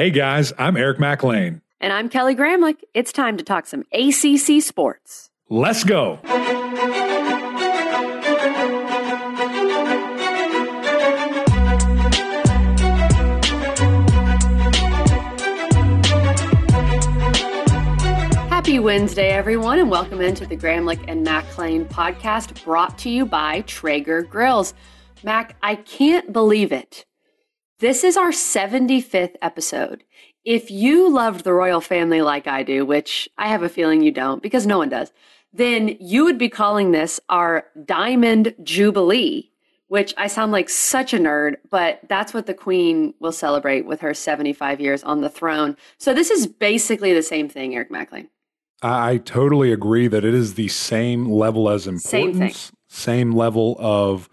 Hey guys, I'm Eric McLean. And I'm Kelly Gramlich. It's time to talk some ACC sports. Let's go. Happy Wednesday, everyone, and welcome into the Gramlich and McLean podcast brought to you by Traeger Grills. Mac, I can't believe it. This is our 75th episode. If you loved the royal family like I do, which I have a feeling you don't because no one does, then you would be calling this our Diamond Jubilee, which I sound like such a nerd, but that's what the Queen will celebrate with her 75 years on the throne. So this is basically the same thing, Eric McLean. I totally agree that it is the same level as importance, same, same level of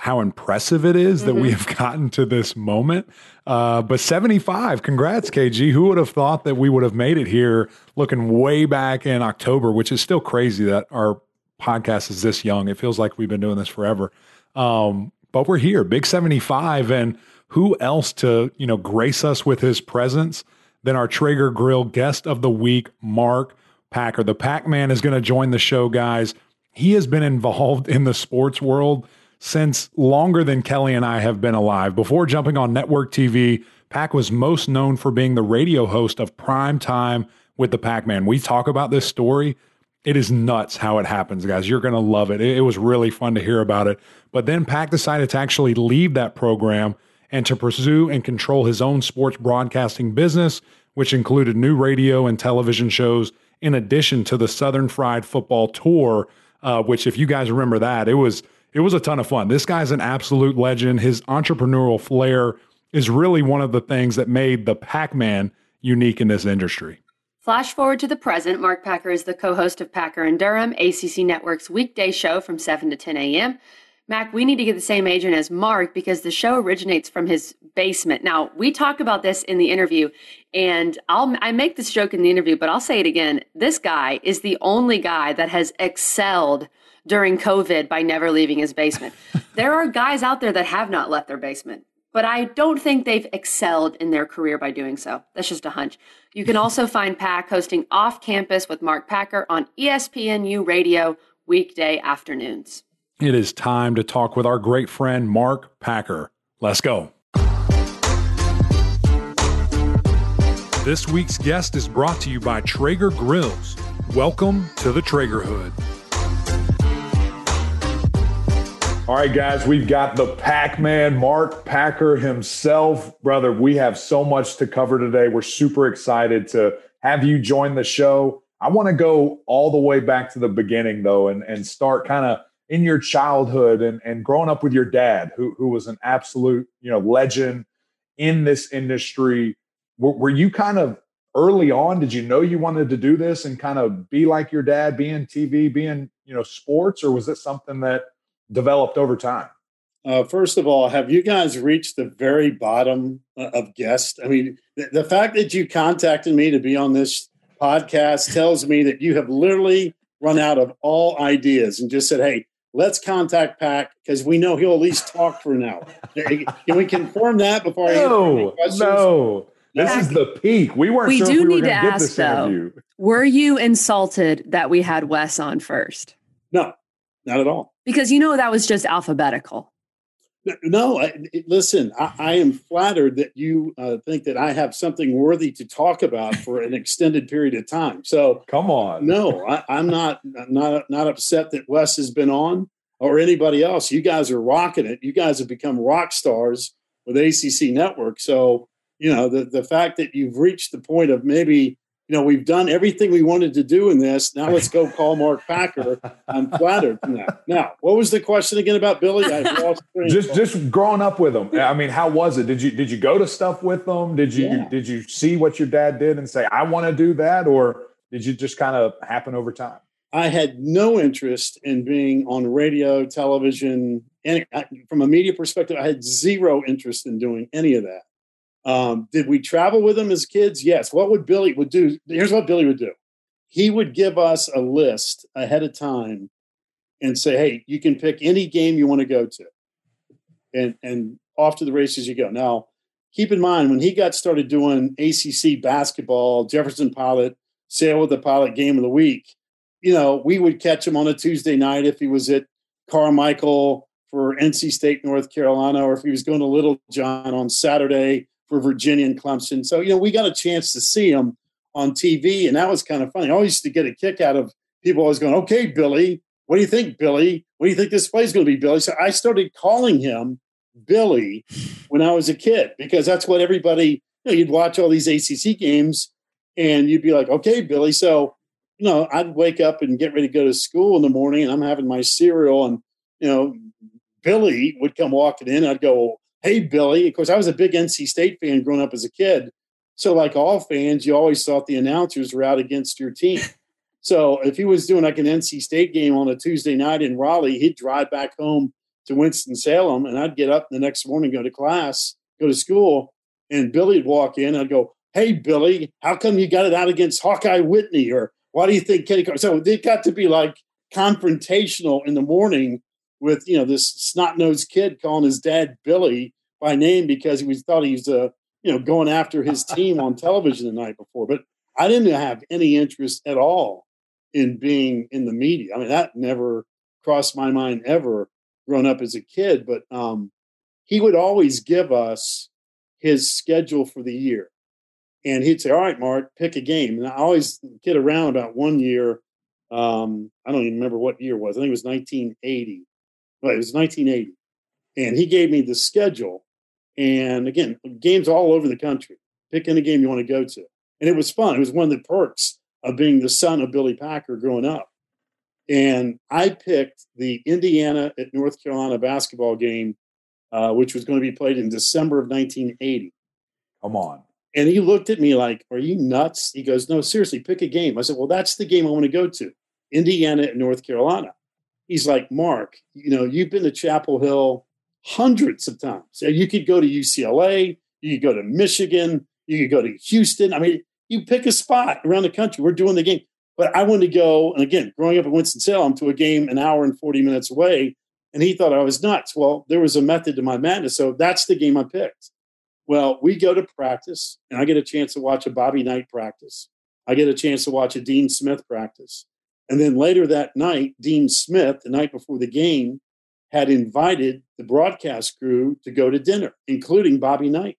how impressive it is mm-hmm. that we mm-hmm. have gotten to this moment. Uh, but 75, congrats, KG. Who would have thought that we would have made it here looking way back in October, which is still crazy that our podcast is this young. It feels like we've been doing this forever. Um, but we're here, big 75. And who else to, you know, grace us with his presence than our Traeger Grill guest of the week, Mark Packer. The Pac Man is going to join the show, guys. He has been involved in the sports world since longer than Kelly and I have been alive. Before jumping on network TV, Pac was most known for being the radio host of Prime Time with the Pac Man. We talk about this story. It is nuts how it happens, guys. You're going to love it. it. was really fun to hear about it. But then Pac decided to actually leave that program and to pursue and control his own sports broadcasting business, which included new radio and television shows, in addition to the Southern Fried Football Tour, uh, which, if you guys remember that, it was it was a ton of fun. This guy's an absolute legend. His entrepreneurial flair is really one of the things that made the Pac Man unique in this industry. Flash forward to the present. Mark Packer is the co host of Packer and Durham, ACC Network's weekday show from 7 to 10 a.m. Mac, we need to get the same agent as Mark because the show originates from his basement. Now, we talk about this in the interview, and I'll I make this joke in the interview, but I'll say it again. This guy is the only guy that has excelled during COVID by never leaving his basement. there are guys out there that have not left their basement, but I don't think they've excelled in their career by doing so. That's just a hunch. You can also find Pack hosting Off Campus with Mark Packer on ESPNU Radio weekday afternoons. It is time to talk with our great friend Mark Packer. Let's go. This week's guest is brought to you by Traeger Grills. Welcome to the Traegerhood. All right, guys, we've got the Pac Man, Mark Packer himself. Brother, we have so much to cover today. We're super excited to have you join the show. I want to go all the way back to the beginning, though, and, and start kind of in your childhood and, and growing up with your dad, who, who was an absolute you know legend in this industry. Were, you kind of early on? Did you know you wanted to do this and kind of be like your dad, be in TV, be in you know sports, or was it something that developed over time? Uh, first of all, have you guys reached the very bottom uh, of guest? I mean, the, the fact that you contacted me to be on this podcast tells me that you have literally run out of all ideas and just said, "Hey, let's contact Pac because we know he'll at least talk for an hour." Can we confirm that before? No, no. This is the peak. We weren't. We sure do we need to ask though. Interview. Were you insulted that we had Wes on first? No, not at all. Because you know that was just alphabetical. No, I, listen, I, I, am flattered that you uh, think that I have something worthy to talk about for an extended period of time. So come on. No, I, am not not not upset that Wes has been on or anybody else. You guys are rocking it. You guys have become rock stars with ACC Network. So you know the the fact that you've reached the point of maybe you know, we've done everything we wanted to do in this. Now let's go call Mark Packer. I'm flattered from that. Now, what was the question again about Billy? I lost just just growing up with him. I mean, how was it? Did you did you go to stuff with them? Did you yeah. did you see what your dad did and say, I want to do that? Or did you just kind of happen over time? I had no interest in being on radio, television, and from a media perspective, I had zero interest in doing any of that. Um, did we travel with him as kids? Yes. What would Billy would do? Here's what Billy would do. He would give us a list ahead of time and say, "Hey, you can pick any game you want to go to, and and off to the races you go." Now, keep in mind when he got started doing ACC basketball, Jefferson Pilot, Sail with the Pilot game of the week, you know, we would catch him on a Tuesday night if he was at Carmichael for NC State, North Carolina, or if he was going to Little John on Saturday for Virginia and Clemson. So, you know, we got a chance to see him on TV, and that was kind of funny. I always used to get a kick out of people always going, okay, Billy, what do you think, Billy? What do you think this play is going to be, Billy? So I started calling him Billy when I was a kid because that's what everybody, you know, you'd watch all these ACC games and you'd be like, okay, Billy. So, you know, I'd wake up and get ready to go to school in the morning and I'm having my cereal and, you know, Billy would come walking in. I'd go, hey, Billy. Of course, I was a big NC State fan growing up as a kid. So, like all fans, you always thought the announcers were out against your team. So if he was doing like an NC State game on a Tuesday night in Raleigh, he'd drive back home to Winston Salem, and I'd get up the next morning, go to class, go to school, and Billy'd walk in. I'd go, "Hey, Billy, how come you got it out against Hawkeye Whitney?" Or why do you think Kenny? So they got to be like confrontational in the morning with you know this snot nosed kid calling his dad Billy by name because he was thought he was uh, you know going after his team on television the night before. But I didn't have any interest at all in being in the media. I mean, that never crossed my mind ever growing up as a kid, but um, he would always give us his schedule for the year. And he'd say, All right, Mark, pick a game. And I always kid around about one year. Um, I don't even remember what year it was. I think it was 1980. Well, it was 1980. And he gave me the schedule. And again, games all over the country. Pick any game you want to go to. And it was fun. It was one of the perks of being the son of Billy Packer growing up. And I picked the Indiana at North Carolina basketball game, uh, which was going to be played in December of 1980. Come on. And he looked at me like, Are you nuts? He goes, No, seriously, pick a game. I said, Well, that's the game I want to go to Indiana at North Carolina. He's like, Mark, you know, you've been to Chapel Hill hundreds of times. You could go to UCLA, you could go to Michigan, you could go to Houston. I mean, you pick a spot around the country. We're doing the game. But I wanted to go, and again, growing up in Winston-Salem, to a game an hour and 40 minutes away. And he thought I was nuts. Well, there was a method to my madness. So that's the game I picked. Well, we go to practice, and I get a chance to watch a Bobby Knight practice. I get a chance to watch a Dean Smith practice. And then later that night, Dean Smith, the night before the game, had invited the broadcast crew to go to dinner, including Bobby Knight.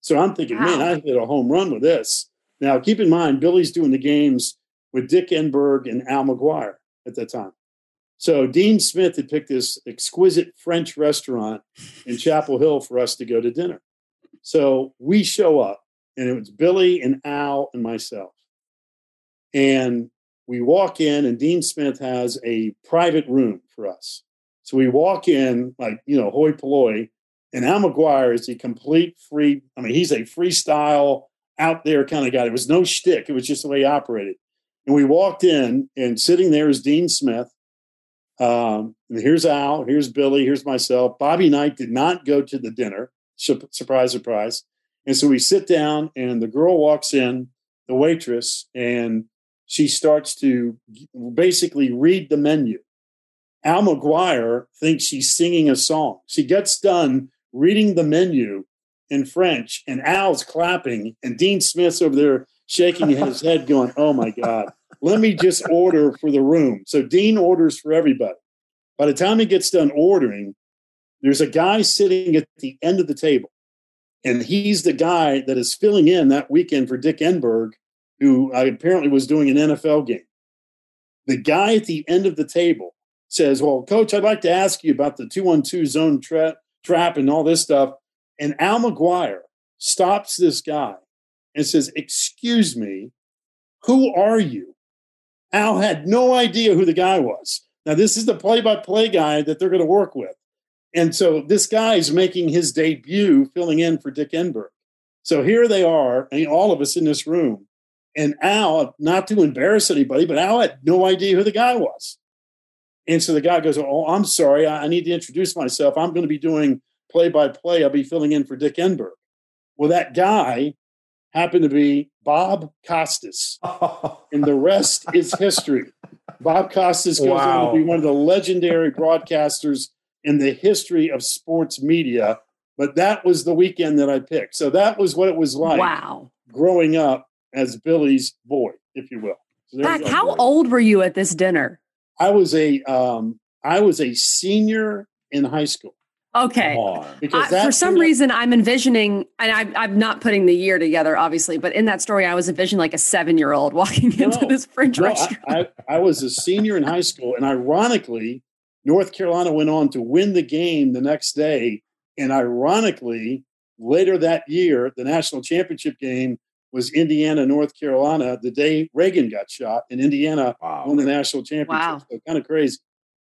So I'm thinking, wow. man, I hit a home run with this. Now, keep in mind, Billy's doing the games with Dick Enberg and Al McGuire at that time. So Dean Smith had picked this exquisite French restaurant in Chapel Hill for us to go to dinner. So we show up, and it was Billy and Al and myself. And we walk in, and Dean Smith has a private room for us. So we walk in, like, you know, hoi polloi, and Al McGuire is a complete free, I mean, he's a freestyle out there kind of guy. It was no shtick. It was just the way he operated. And we walked in, and sitting there is Dean Smith. Um, and here's Al, here's Billy, here's myself. Bobby Knight did not go to the dinner. Surprise, surprise. And so we sit down, and the girl walks in, the waitress, and she starts to basically read the menu. Al McGuire thinks she's singing a song. She gets done reading the menu, in French, and Al's clapping, and Dean Smith's over there shaking his head, going, Oh my God, let me just order for the room. So Dean orders for everybody. By the time he gets done ordering, there's a guy sitting at the end of the table, and he's the guy that is filling in that weekend for Dick Enberg, who I apparently was doing an NFL game. The guy at the end of the table says, Well, coach, I'd like to ask you about the 2 1 2 zone tra- trap and all this stuff. And Al McGuire stops this guy and says, Excuse me, who are you? Al had no idea who the guy was. Now, this is the play by play guy that they're going to work with. And so this guy is making his debut filling in for Dick Enberg. So here they are, mean, all of us in this room. And Al, not to embarrass anybody, but Al had no idea who the guy was. And so the guy goes, Oh, I'm sorry. I need to introduce myself. I'm going to be doing play by play, I'll be filling in for Dick Enberg. Well, that guy happened to be Bob Costas, and the rest is history. Bob Costas goes wow. on to be one of the legendary broadcasters in the history of sports media. but that was the weekend that I picked. So that was what it was like. Wow. Growing up as Billy's boy, if you will. So Pac, how boy. old were you at this dinner? I was a um, I was a senior in high school. Okay. Because I, for some reason, I'm envisioning, and I'm, I'm not putting the year together, obviously, but in that story, I was envisioning like a seven year old walking no, into this French no, restaurant. I, I, I was a senior in high school, and ironically, North Carolina went on to win the game the next day. And ironically, later that year, the national championship game was Indiana, North Carolina, the day Reagan got shot, and Indiana wow. won the national championship. Wow. So kind of crazy.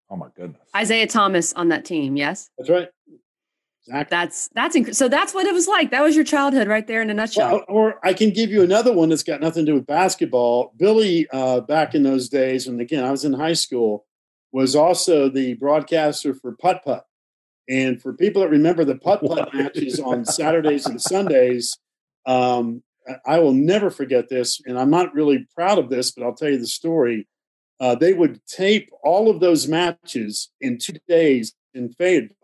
Oh my goodness. Isiah Thomas on that team, yes? That's right. Exactly. That's that's inc- so that's what it was like. That was your childhood right there in a nutshell. Well, or I can give you another one that's got nothing to do with basketball. Billy, uh, back in those days, and again, I was in high school, was also the broadcaster for Putt Putt. And for people that remember the Putt Putt matches on Saturdays and Sundays, um, I will never forget this. And I'm not really proud of this, but I'll tell you the story uh, they would tape all of those matches in two days in Fayetteville.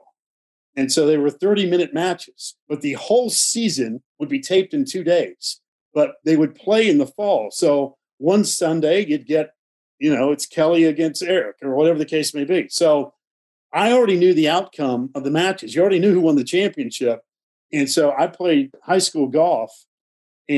And so they were 30 minute matches, but the whole season would be taped in two days. But they would play in the fall. So one Sunday you'd get, you know, it's Kelly against Eric or whatever the case may be. So I already knew the outcome of the matches. You already knew who won the championship. And so I played high school golf.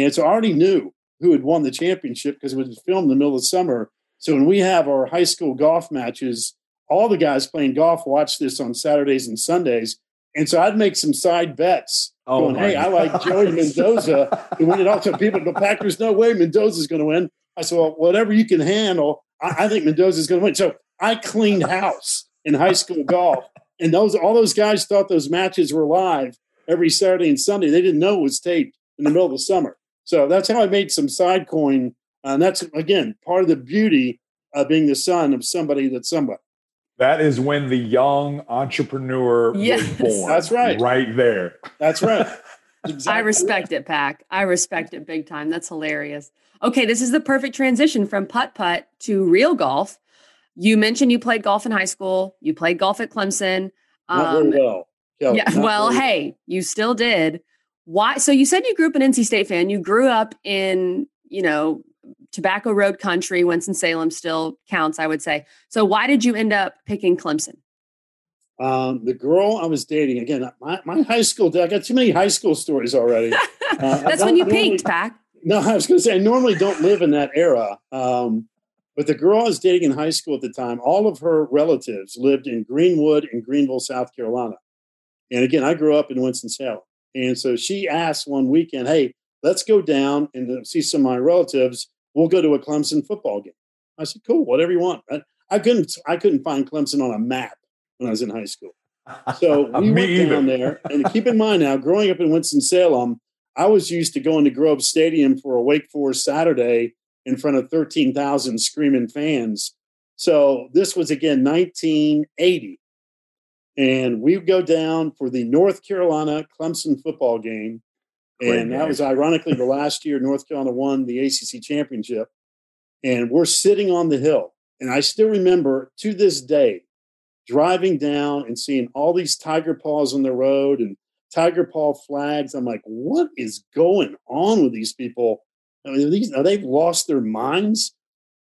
And so I already knew who had won the championship because it was filmed in the middle of summer. So when we have our high school golf matches, all the guys playing golf watch this on Saturdays and Sundays. And so I'd make some side bets oh going, hey, God. I like Joey Mendoza to win it all. So people go, Packers, no way Mendoza's going to win. I said, well, whatever you can handle, I, I think Mendoza's going to win. So I cleaned house in high school golf. And those all those guys thought those matches were live every Saturday and Sunday. They didn't know it was taped in the middle of the summer. So that's how I made some side coin and that's, again, part of the beauty of being the son of somebody that's somebody. That is when the young entrepreneur yes. was born. That's right. Right there. That's right. Exactly. I respect it, Pack. I respect it big time. That's hilarious. Okay, this is the perfect transition from putt putt to real golf. You mentioned you played golf in high school. You played golf at Clemson. Not um, very well. Kelly, yeah. Well, very hey, you still did. Why? So you said you grew up an NC State fan. You grew up in, you know, Tobacco Road country, Winston-Salem still counts, I would say. So why did you end up picking Clemson? Um, the girl I was dating, again, my, my high school, I got too many high school stories already. Uh, That's when you peaked, Pack. No, I was going to say, I normally don't live in that era. Um, but the girl I was dating in high school at the time, all of her relatives lived in Greenwood in Greenville, South Carolina. And again, I grew up in Winston-Salem. And so she asked one weekend, hey, let's go down and see some of my relatives we'll go to a Clemson football game. I said, cool, whatever you want. I, I couldn't I couldn't find Clemson on a map when I was in high school. So we went either. down there. And keep in mind now, growing up in Winston-Salem, I was used to going to Grove Stadium for a Wake Forest Saturday in front of 13,000 screaming fans. So this was again 1980. And we go down for the North Carolina Clemson football game and that was ironically the last year North Carolina won the ACC championship. And we're sitting on the hill. And I still remember to this day driving down and seeing all these tiger paws on the road and tiger paw flags. I'm like, what is going on with these people? I mean, these, are they lost their minds?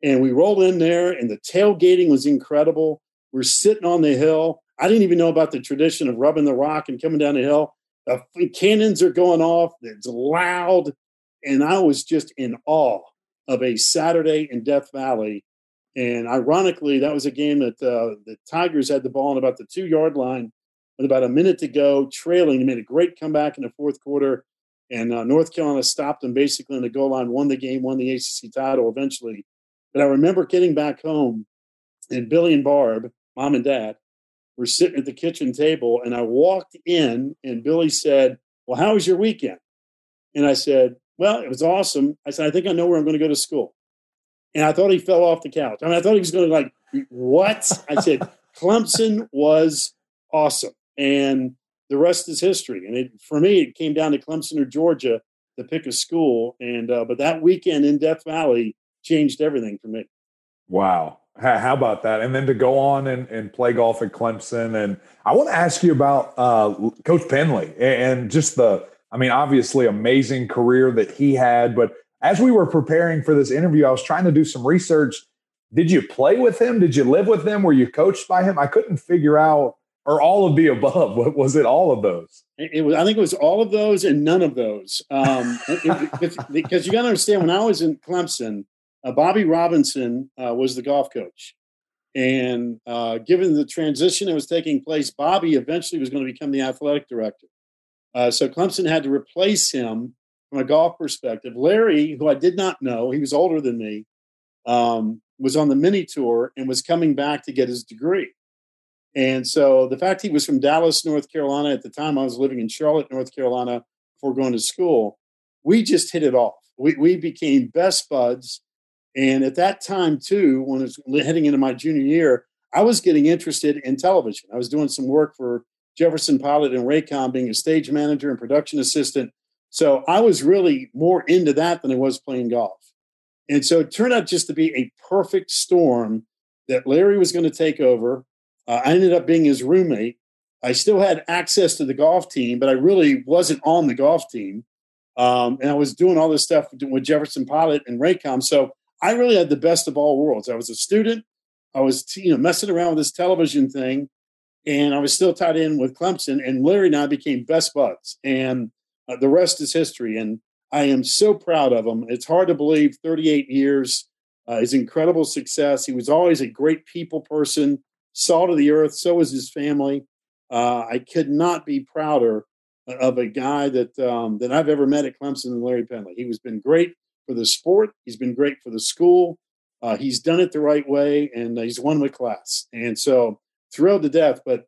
And we roll in there, and the tailgating was incredible. We're sitting on the hill. I didn't even know about the tradition of rubbing the rock and coming down the hill. The cannons are going off. It's loud. And I was just in awe of a Saturday in Death Valley. And ironically, that was a game that uh, the Tigers had the ball on about the two yard line with about a minute to go, trailing. They made a great comeback in the fourth quarter. And uh, North Carolina stopped them basically in the goal line, won the game, won the ACC title eventually. But I remember getting back home and Billy and Barb, mom and dad, we're sitting at the kitchen table and I walked in and Billy said, Well, how was your weekend? And I said, Well, it was awesome. I said, I think I know where I'm going to go to school. And I thought he fell off the couch. I mean, I thought he was going to like, What? I said, Clemson was awesome. And the rest is history. And it, for me, it came down to Clemson or Georgia to pick a school. And, uh, but that weekend in Death Valley changed everything for me. Wow. How about that? And then to go on and, and play golf at Clemson. And I want to ask you about uh, Coach Penley and just the, I mean, obviously amazing career that he had. But as we were preparing for this interview, I was trying to do some research. Did you play with him? Did you live with him? Were you coached by him? I couldn't figure out, or all of the above. What was it? All of those? It was. I think it was all of those and none of those. Um, it, because you got to understand, when I was in Clemson, uh, Bobby Robinson uh, was the golf coach. And uh, given the transition that was taking place, Bobby eventually was going to become the athletic director. Uh, so Clemson had to replace him from a golf perspective. Larry, who I did not know, he was older than me, um, was on the mini tour and was coming back to get his degree. And so the fact he was from Dallas, North Carolina, at the time I was living in Charlotte, North Carolina, before going to school, we just hit it off. We, we became best buds. And at that time, too, when I was heading into my junior year, I was getting interested in television. I was doing some work for Jefferson Pilot and Raycom, being a stage manager and production assistant. So I was really more into that than I was playing golf. And so it turned out just to be a perfect storm that Larry was going to take over. Uh, I ended up being his roommate. I still had access to the golf team, but I really wasn't on the golf team. Um, and I was doing all this stuff with Jefferson Pilot and Raycom. So I really had the best of all worlds. I was a student. I was, you know, messing around with this television thing, and I was still tied in with Clemson. And Larry and I became best buds, and uh, the rest is history. And I am so proud of him. It's hard to believe 38 years, uh, his incredible success. He was always a great people person, salt of the earth. So was his family. Uh, I could not be prouder of a guy that um, that I've ever met at Clemson than Larry Penley. He has been great for the sport. He's been great for the school. Uh, he's done it the right way, and uh, he's won with class. And so thrilled to death. But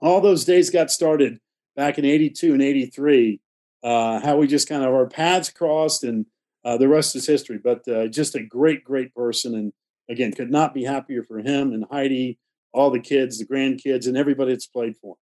all those days got started back in '82 and '83. Uh, how we just kind of our paths crossed, and uh, the rest is history. But uh, just a great, great person, and again, could not be happier for him and Heidi, all the kids, the grandkids, and everybody that's played for him.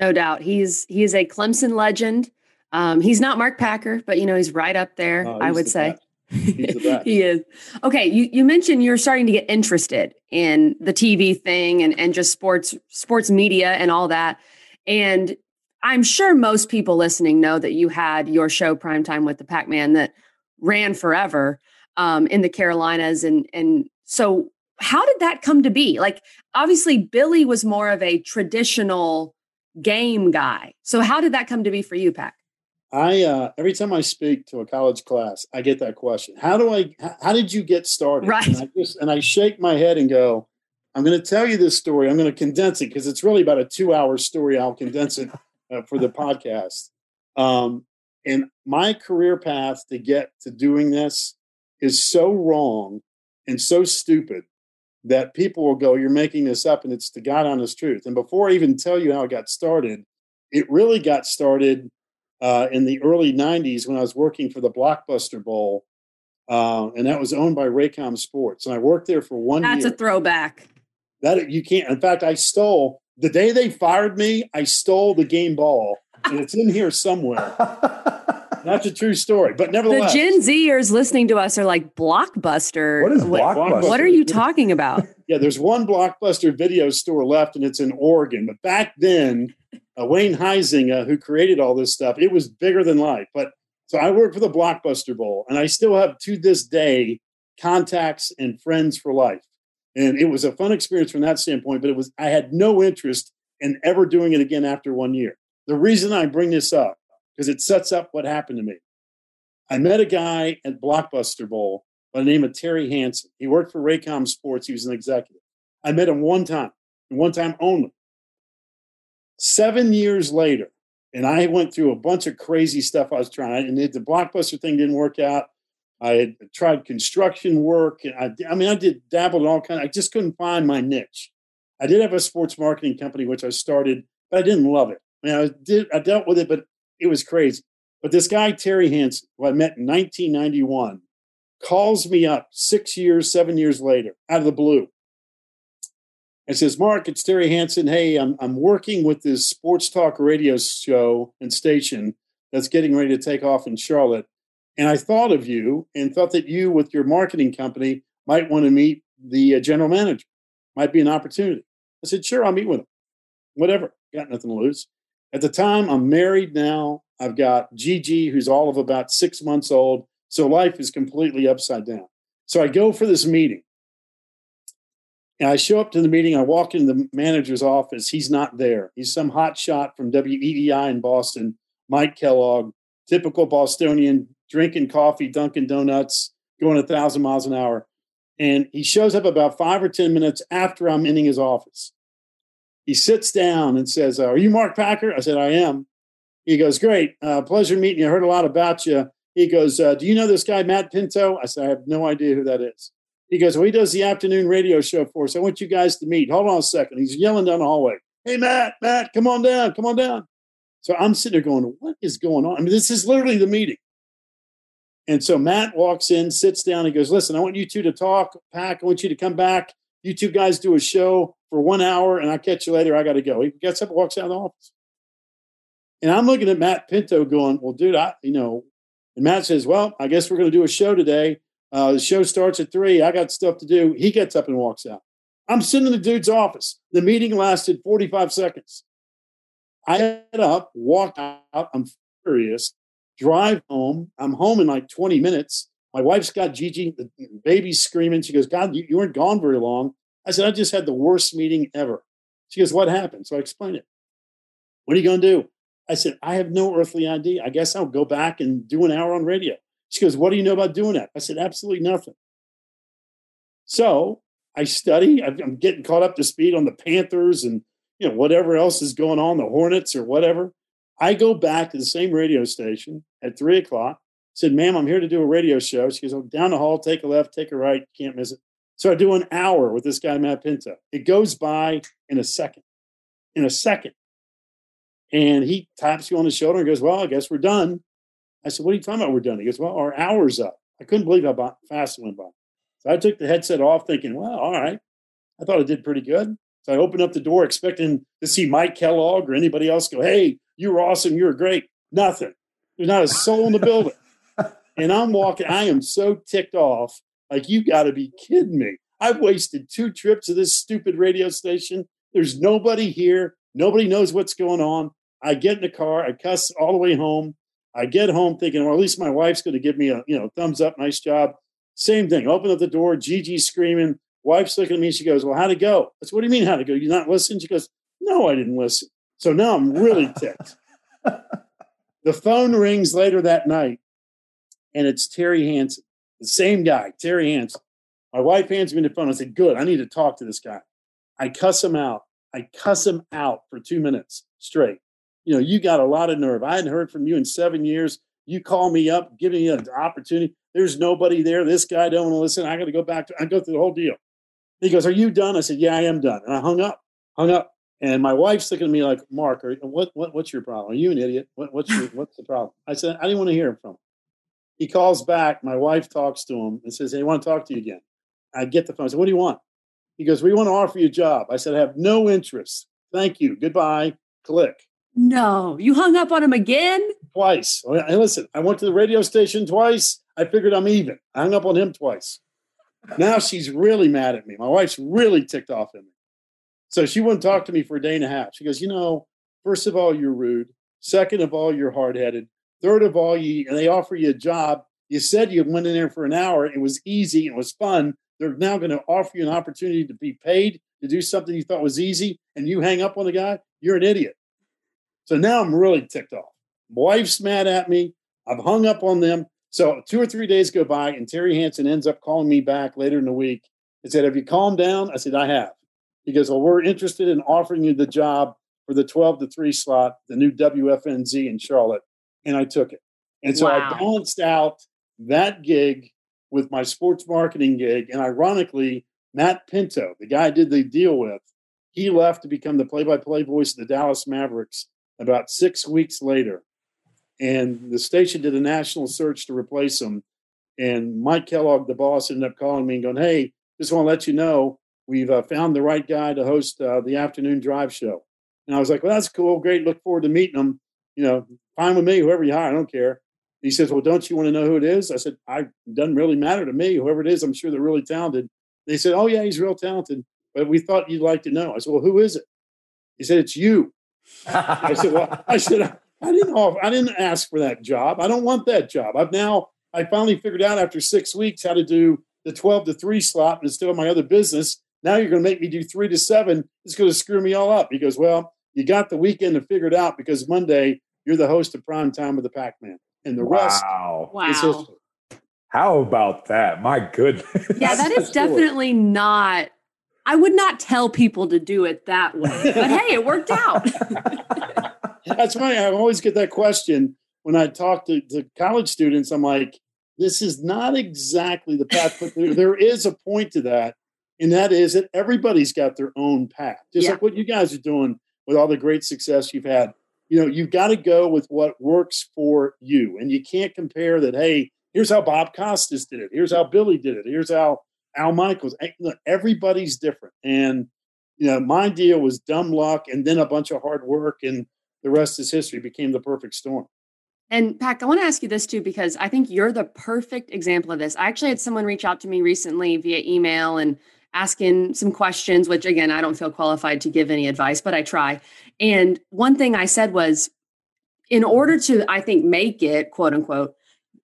No doubt, he's he is a Clemson legend. Um, he's not Mark Packer, but you know, he's right up there, oh, I would the say. he is. Okay, you, you mentioned you're starting to get interested in the TV thing and, and just sports sports media and all that. And I'm sure most people listening know that you had your show Primetime with the Pac-Man that ran forever um, in the Carolinas. And and so how did that come to be? Like obviously Billy was more of a traditional game guy. So how did that come to be for you, Pac? I uh, every time I speak to a college class, I get that question. How do I? How did you get started? Right. And I, just, and I shake my head and go, I'm going to tell you this story. I'm going to condense it because it's really about a two hour story. I'll condense it uh, for the podcast. Um, and my career path to get to doing this is so wrong and so stupid that people will go, "You're making this up," and it's the God honest truth. And before I even tell you how it got started, it really got started uh, in the early 90s when I was working for the Blockbuster Bowl. Uh, and that was owned by Raycom Sports. And I worked there for one That's year. a throwback. That you can't. In fact, I stole the day they fired me. I stole the game ball, and it's in here somewhere. That's a true story, but nevertheless, the Gen Zers listening to us are like Blockbuster. What is Blockbuster? What are you talking about? yeah, there's one Blockbuster video store left, and it's in Oregon. But back then, uh, Wayne Huizenga, who created all this stuff, it was bigger than life. But so I worked for the Blockbuster Bowl, and I still have to this day contacts and friends for life. And it was a fun experience from that standpoint, but it was I had no interest in ever doing it again after one year. The reason I bring this up because it sets up what happened to me. I met a guy at Blockbuster Bowl by the name of Terry Hansen. He worked for Raycom Sports. He was an executive. I met him one time, one time only. Seven years later, and I went through a bunch of crazy stuff I was trying, and the blockbuster thing didn't work out. I had tried construction work, and I, I mean, I did dabble in all kind. I just couldn't find my niche. I did have a sports marketing company which I started, but I didn't love it. I mean, I did I dealt with it, but it was crazy. But this guy Terry Hansen, who I met in 1991, calls me up six years, seven years later, out of the blue, and says, Mark, it's Terry Hansen. Hey, I'm, I'm working with this sports talk radio show and station that's getting ready to take off in Charlotte. And I thought of you and thought that you, with your marketing company, might want to meet the uh, general manager. Might be an opportunity. I said, sure, I'll meet with him. Whatever. Got nothing to lose. At the time, I'm married now. I've got Gigi, who's all of about six months old. So life is completely upside down. So I go for this meeting. And I show up to the meeting. I walk into the manager's office. He's not there. He's some hot shot from WEEI in Boston, Mike Kellogg, typical Bostonian, drinking coffee, Dunkin' Donuts, going a thousand miles an hour. And he shows up about five or 10 minutes after I'm in his office. He sits down and says, Are you Mark Packer? I said, I am. He goes, Great. Uh, pleasure meeting you. I heard a lot about you. He goes, uh, Do you know this guy, Matt Pinto? I said, I have no idea who that is. He goes, Well, he does the afternoon radio show for us. I want you guys to meet. Hold on a second. He's yelling down the hallway, Hey, Matt, Matt, come on down, come on down. So I'm sitting there going, What is going on? I mean, this is literally the meeting. And so Matt walks in, sits down. He goes, Listen, I want you two to talk. Pack, I want you to come back. You two guys do a show for one hour, and I'll catch you later. I got to go. He gets up and walks out of the office. And I'm looking at Matt Pinto going, Well, dude, I, you know, and Matt says, Well, I guess we're going to do a show today. Uh, the show starts at three. I got stuff to do. He gets up and walks out. I'm sitting in the dude's office. The meeting lasted 45 seconds. I get up, walk out. I'm furious drive home. I'm home in like 20 minutes. My wife's got Gigi, the baby's screaming. She goes, God, you, you weren't gone very long. I said, I just had the worst meeting ever. She goes, What happened? So I explained it. What are you going to do? I said, I have no earthly idea. I guess I'll go back and do an hour on radio. She goes, What do you know about doing that? I said, Absolutely nothing. So I study. I'm getting caught up to speed on the Panthers and you know whatever else is going on, the Hornets or whatever. I go back to the same radio station at three o'clock. Said, ma'am, I'm here to do a radio show. She goes, oh, down the hall, take a left, take a right, can't miss it. So I do an hour with this guy, Matt Pinto. It goes by in a second, in a second. And he taps you on the shoulder and goes, Well, I guess we're done. I said, What are you talking about? We're done. He goes, Well, our hour's up. I couldn't believe how fast it went by. So I took the headset off, thinking, Well, all right. I thought I did pretty good. So I opened up the door expecting to see Mike Kellogg or anybody else go, Hey, you were awesome. You were great. Nothing. There's not a soul in the building. And I'm walking, I am so ticked off. Like, you got to be kidding me. I've wasted two trips to this stupid radio station. There's nobody here. Nobody knows what's going on. I get in the car. I cuss all the way home. I get home thinking, well, at least my wife's going to give me a you know thumbs up, nice job. Same thing. Open up the door. Gigi screaming. Wife's looking at me. She goes, "Well, how'd it go?" I said, "What do you mean, how'd it go? You not listen?" She goes, "No, I didn't listen." So now I'm really ticked. the phone rings later that night, and it's Terry Hansen, the same guy, Terry Hansen. My wife hands me the phone. I said, Good, I need to talk to this guy. I cuss him out. I cuss him out for two minutes straight. You know, you got a lot of nerve. I hadn't heard from you in seven years. You call me up, give me an opportunity. There's nobody there. This guy don't want to listen. I got to go back to. I go through the whole deal. He goes, "Are you done?" I said, "Yeah, I am done." And I hung up. Hung up. And my wife's looking at me like, Mark, are, what, what, what's your problem? Are you an idiot? What, what's, your, what's the problem? I said, I didn't want to hear from him. He calls back. My wife talks to him and says, Hey, I want to talk to you again. I get the phone. I said, What do you want? He goes, We want to offer you a job. I said, I have no interest. Thank you. Goodbye. Click. No, you hung up on him again? Twice. Hey, listen, I went to the radio station twice. I figured I'm even. I hung up on him twice. Now she's really mad at me. My wife's really ticked off at me. So she wouldn't talk to me for a day and a half. She goes, you know, first of all, you're rude. Second of all, you're hard headed. Third of all, you and they offer you a job. You said you went in there for an hour. It was easy. It was fun. They're now going to offer you an opportunity to be paid to do something you thought was easy, and you hang up on the guy. You're an idiot. So now I'm really ticked off. My wife's mad at me. I've hung up on them. So two or three days go by, and Terry Hansen ends up calling me back later in the week and said, Have you calmed down? I said, I have. He goes, Well, we're interested in offering you the job for the 12 to 3 slot, the new WFNZ in Charlotte. And I took it. And so wow. I balanced out that gig with my sports marketing gig. And ironically, Matt Pinto, the guy I did the deal with, he left to become the play by play voice of the Dallas Mavericks about six weeks later. And the station did a national search to replace him. And Mike Kellogg, the boss, ended up calling me and going, Hey, just want to let you know we've uh, found the right guy to host uh, the afternoon drive show. And I was like, well, that's cool. Great. Look forward to meeting him. You know, fine with me, whoever you hire, I don't care. He says, well, don't you want to know who it is? I said, I doesn't really matter to me. Whoever it is, I'm sure they're really talented. They said, "Oh yeah, he's real talented, but we thought you'd like to know." I said, "Well, who is it?" He said, "It's you." I said, "Well, I said I didn't offer, I didn't ask for that job. I don't want that job. I've now I finally figured out after six weeks how to do the twelve to three slot instead of my other business. Now you're going to make me do three to seven. It's going to screw me all up." He goes, "Well, you got the weekend to figure it out because Monday you're the host of Prime Time with the Pac Man, and the wow. rest wow. is. How about that? My goodness. Yeah, that is definitely not. I would not tell people to do it that way, but hey, it worked out. That's why I always get that question when I talk to, to college students. I'm like, this is not exactly the path, but there, there is a point to that. And that is that everybody's got their own path, just yeah. like what you guys are doing with all the great success you've had. You know, you've got to go with what works for you. And you can't compare that, hey, here's how Bob Costas did it. Here's how Billy did it. Here's how Al Michaels. Everybody's different. And, you know, my deal was dumb luck and then a bunch of hard work. And the rest is history, became the perfect storm. And Pac, I want to ask you this too, because I think you're the perfect example of this. I actually had someone reach out to me recently via email and asking some questions, which again, I don't feel qualified to give any advice, but I try. And one thing I said was, in order to, I think, make it, quote unquote,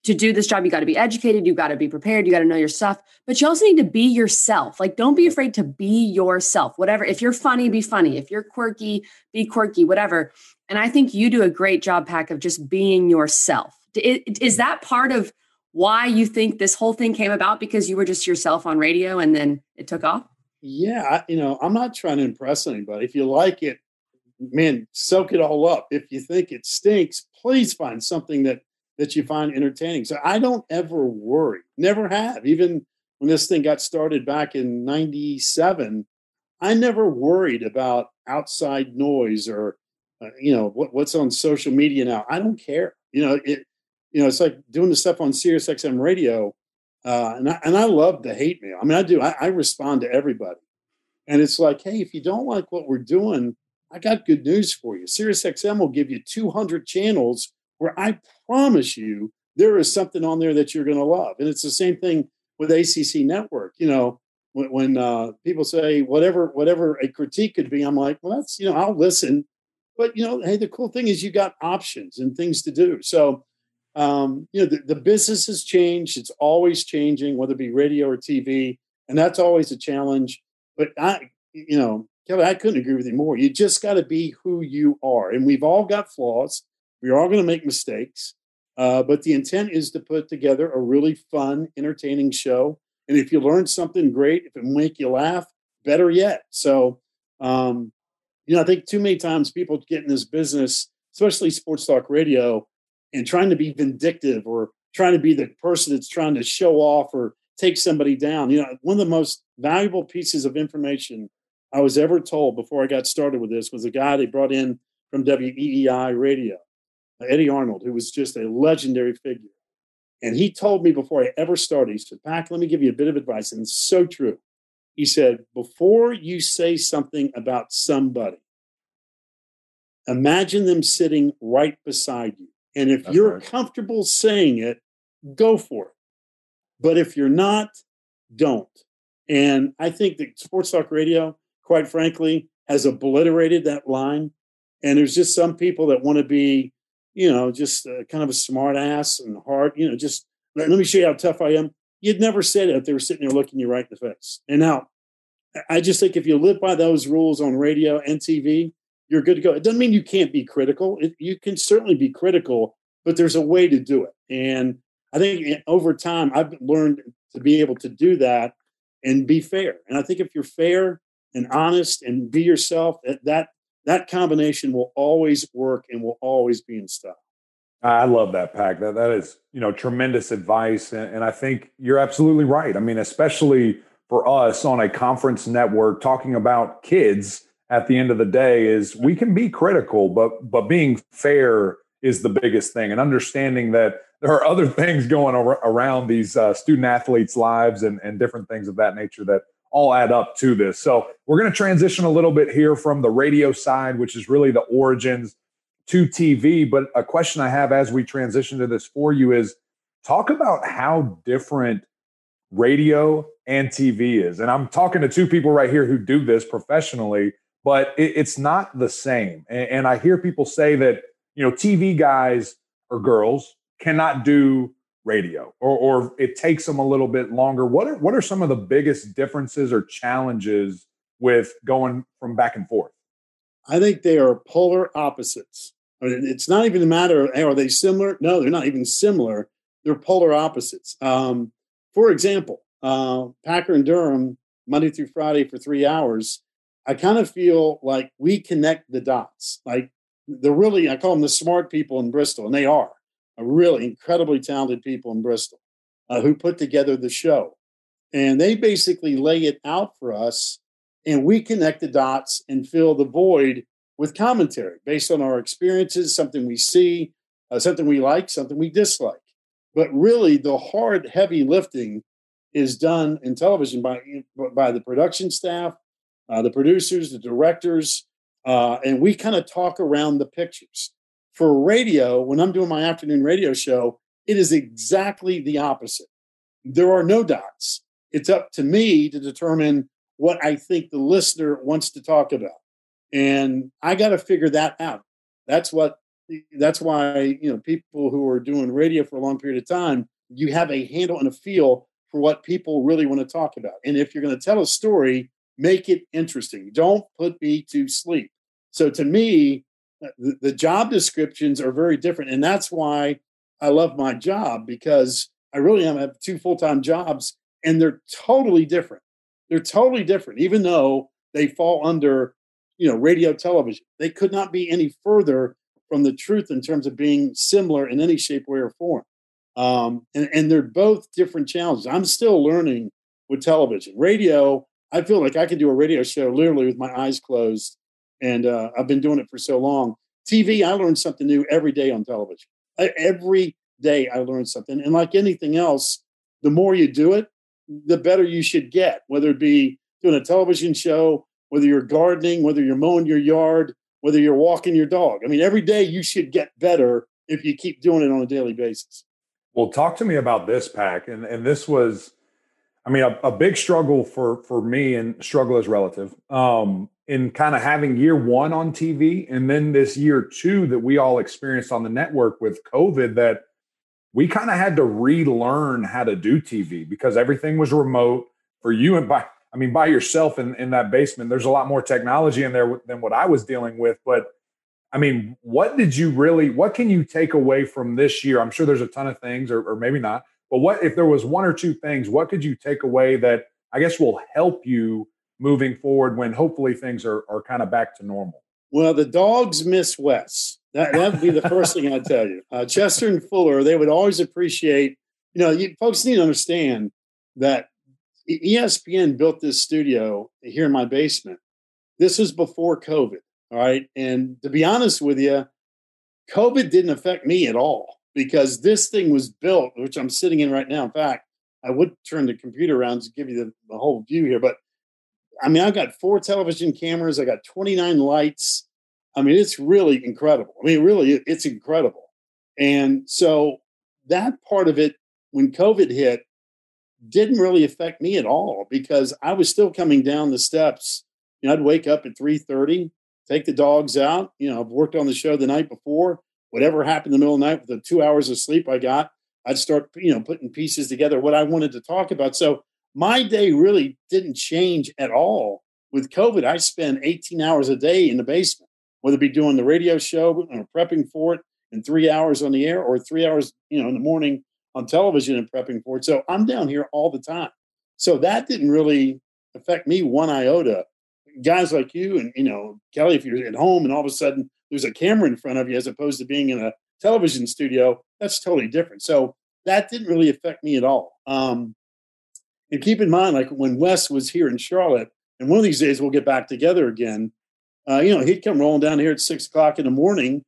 to do this job, you got to be educated, you got to be prepared, you got to know your stuff, but you also need to be yourself. Like, don't be afraid to be yourself. Whatever. If you're funny, be funny. If you're quirky, be quirky, whatever. And I think you do a great job, Pack, of just being yourself. Is that part of why you think this whole thing came about? Because you were just yourself on radio and then it took off? Yeah. You know, I'm not trying to impress anybody. If you like it, man, soak it all up. If you think it stinks, please find something that that you find entertaining. So I don't ever worry, never have. Even when this thing got started back in 97, I never worried about outside noise or, uh, you know, what, what's on social media now. I don't care. You know, it, you know, it's like doing the stuff on Sirius XM radio. Uh, and, I, and I love the hate mail. I mean, I do. I, I respond to everybody. And it's like, hey, if you don't like what we're doing, I got good news for you. Sirius XM will give you 200 channels where I promise you there is something on there that you're going to love. And it's the same thing with ACC Network. You know, when, when uh, people say whatever whatever a critique could be, I'm like, well, that's you know, I'll listen. But you know, hey, the cool thing is you got options and things to do. So, um, you know, the, the business has changed. It's always changing, whether it be radio or TV, and that's always a challenge. But I, you know, Kevin, I couldn't agree with you more. You just got to be who you are, and we've all got flaws. We're all going to make mistakes, uh, but the intent is to put together a really fun, entertaining show. And if you learn something great, if it make you laugh, better yet. So, um, you know, I think too many times people get in this business, especially sports talk radio, and trying to be vindictive or trying to be the person that's trying to show off or take somebody down. You know, one of the most valuable pieces of information I was ever told before I got started with this was a guy they brought in from WEEI radio. Eddie Andelman, who was just a legendary figure. And he told me before I ever started, he said, Pac, let me give you a bit of advice. And it's so true. He said, before you say something about somebody, imagine them sitting right beside you. And if That's you're right. comfortable saying it, go for it. But if you're not, don't. And I think that Sports Talk Radio, quite frankly, has obliterated that line. And there's just some people that want to be you know, just uh, kind of a smart ass and hard, you know, just let, let me show you how tough I am. You'd never say that if they were sitting there looking you right in the face. And now, I just think if you live by those rules on radio and TV, you're good to go. It doesn't mean you can't be critical. It, you can certainly be critical, but there's a way to do it. And I think eh, over time, I've learned to be able to do that and be fair. And I think if you're fair and honest and be yourself, that, that that combination will always work and will always be in style. I love that pack. That that is, you know, tremendous advice. And, and I think you're absolutely right. I mean, especially for us on a conference network talking about kids at the end of the day is we can be critical, but but being fair is the biggest thing and understanding that there are other things going ar- around these uh, student athletes' lives and, and different things of that nature that all add up to this. So we're going to transition a little bit here from the radio side, which is really the origins to TV. But a question I have as we transition to this for you is talk about how different radio and TV is. And I'm talking to two people right here who do this professionally, but it, it's not the same. And, and I hear people say that, you know, TV guys or girls cannot do radio or, or it takes them a little bit longer. What are, what are some of the biggest differences or challenges with going from back and forth? I think they are polar opposites. It's not even a matter of, are they similar? No, they're not even similar. They're polar opposites. Um, for example, uh, Packer and Durham, Monday through Friday for three hours, I kind of feel like we connect the dots. Like they're really, I call them the smart people in Bristol, and they are really incredibly talented people in Bristol uh, who put together the show. And they basically lay it out for us, and we connect the dots and fill the void with commentary based on our experiences, something we see, uh, something we like, something we dislike. But really, the hard, heavy lifting is done in television by by the production staff, uh, the producers, the directors, uh, and we kind of talk around the pictures. For radio, when I'm doing my afternoon radio show, it is exactly the opposite. There are no dots. It's up to me to determine what I think the listener wants to talk about, and I got to figure that out. That's what that's why you know people who are doing radio for a long period of time you have a handle and a feel for what people really want to talk about and if you're going to tell a story make it interesting don't put me to sleep so to me the, the job descriptions are very different and that's why i love my job because i really am, have two full-time jobs and they're totally different they're totally different even though they fall under you know radio television they could not be any further from the truth in terms of being similar in any shape, way, or form. Um, and, and they're both different challenges. I'm still learning with television. Radio, I feel like I could do a radio show literally with my eyes closed. And uh, I've been doing it for so long. TV, I learn something new every day on television. I, every day I learn something. And like anything else, the more you do it, the better you should get, whether it be doing a television show, whether you're gardening, whether you're mowing your yard, whether you're walking your dog. I mean, every day you should get better if you keep doing it on a daily basis. Well, talk to me about this pack. And and this was, I mean, a, a big struggle for for me, and struggle is relative. Um, in kind of having year one on TV, and then this year two that we all experienced on the network with COVID, that we kind of had to relearn how to do TV because everything was remote for you and by I mean, by yourself in, in that basement, there's a lot more technology in there than what I was dealing with. But I mean, what did you really, what can you take away from this year? I'm sure there's a ton of things, or, or maybe not. But what, if there was one or two things, what could you take away that I guess will help you moving forward when hopefully things are, are kind of back to normal? Well, the dogs miss Wes. That would be the first thing I'd tell you. Uh, Chester and Fuller, they would always appreciate. You know, you folks need to understand that ESPN built this studio here in my basement. This was before COVID. All right. And to be honest with you, COVID didn't affect me at all because this thing was built, which I'm sitting in right now. In fact, I would turn the computer around to give you the, the whole view here. But I mean, I've got four television cameras, I got 29 lights. I mean, it's really incredible. I mean, really, it's incredible. And so that part of it, when COVID hit, didn't really affect me at all because I was still coming down the steps. You know, I'd wake up at 3:30, take the dogs out. You know, I've worked on the show the night before. Whatever happened in the middle of the night with the two hours of sleep I got, I'd start, you know, putting pieces together what I wanted to talk about. So my day really didn't change at all. With COVID, I spend 18 hours a day in the basement, whether it be doing the radio show or prepping for it, and three hours on the air, or three hours, you know, in the morning on television and prepping for it. So I'm down here all the time. So that didn't really affect me one iota. Guys like you and you know Kelly, if you're at home and all of a sudden there's a camera in front of you as opposed to being in a television studio, that's totally different. So that didn't really affect me at all. Um, and keep in mind, like when Wes was here in Charlotte, and one of these days we'll get back together again. Uh, you know, he'd come rolling down here at six o'clock in the morning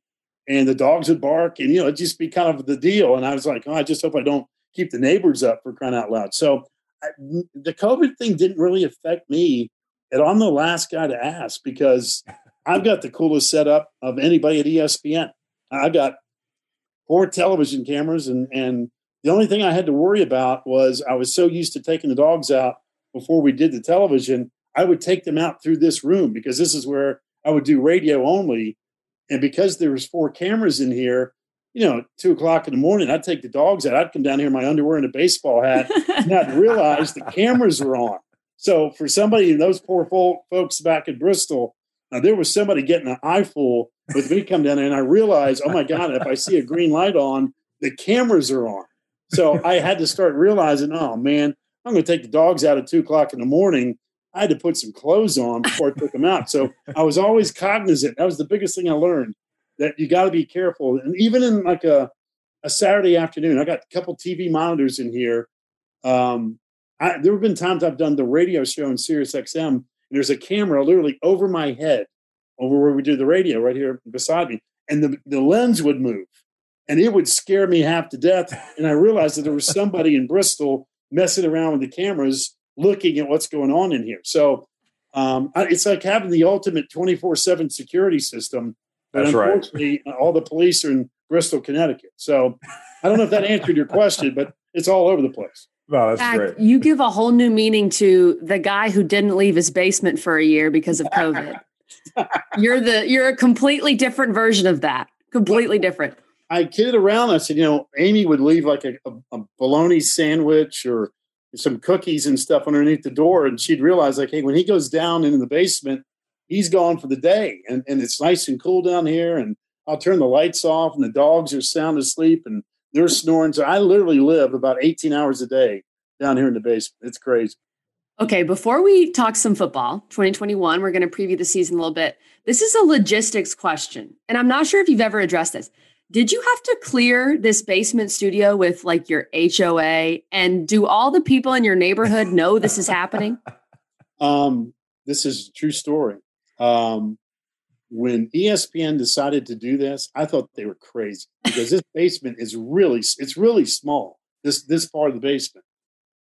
and the dogs would bark and you know it'd just be kind of the deal. And i was like oh, i just hope i don't keep the neighbors up for crying out loud. So I, the covid thing didn't really affect me and i'm the last guy to ask because i've got the coolest setup of anybody at espn i've got four television cameras and and The only thing I had to worry about was I was so used to taking the dogs out before we did the television. I would take them out through this room because this is where I would do radio only. And because there was four cameras in here, you know, two o'clock in the morning, I'd take the dogs out. I'd come down here in my underwear and a baseball hat, and I'd realize the cameras were on. So for somebody, those poor folks back in Bristol, uh, there was somebody getting an eyeful with me come down there, and I realized, oh my god, if I see a green light on, the cameras are on. So I had to start realizing, oh man, I'm going to take the dogs out at two o'clock in the morning. I had to put some clothes on before I took them out. So I was always cognizant. That was the biggest thing I learned that you got to be careful. And even in like a, a Saturday afternoon, I got a couple TV monitors in here. Um, I, there have been times I've done the radio show in Sirius XM, and there's a camera literally over my head, over where we do the radio, right here beside me, and the, the lens would move, and it would scare me half to death. And I realized that there was somebody in Bristol messing around with the cameras, looking at what's going on in here. So um, it's like having the ultimate 24 7 security system but That's unfortunately, right. all the police are in Bristol, Connecticut. So I don't know if that answered your question, but it's all over the place. No, that's Zach, great. You give a whole new meaning to the guy who didn't leave his basement for a year because of COVID. you're the you're a completely different version of that. Completely different. I kidded around. I said, you know, Amy would leave like a, a, a bologna sandwich or some cookies and stuff underneath the door, and she'd realize like, hey, when he goes down into the basement, he's gone for the day and, and it's nice and cool down here and I'll turn the lights off and the dogs are sound asleep and they're snoring. So I literally live about 18 hours a day down here in the basement. It's crazy. Okay, before we talk some football, 2021, we're going to preview the season a little bit. This is a logistics question, and I'm not sure if you've ever addressed this. Did you have to clear this basement studio with like your HOA? And do all the people in your neighborhood know this is happening? Um, this is a true story. Um, when ESPN decided to do this, I thought they were crazy because this basement is really it's really small. This this part of the basement,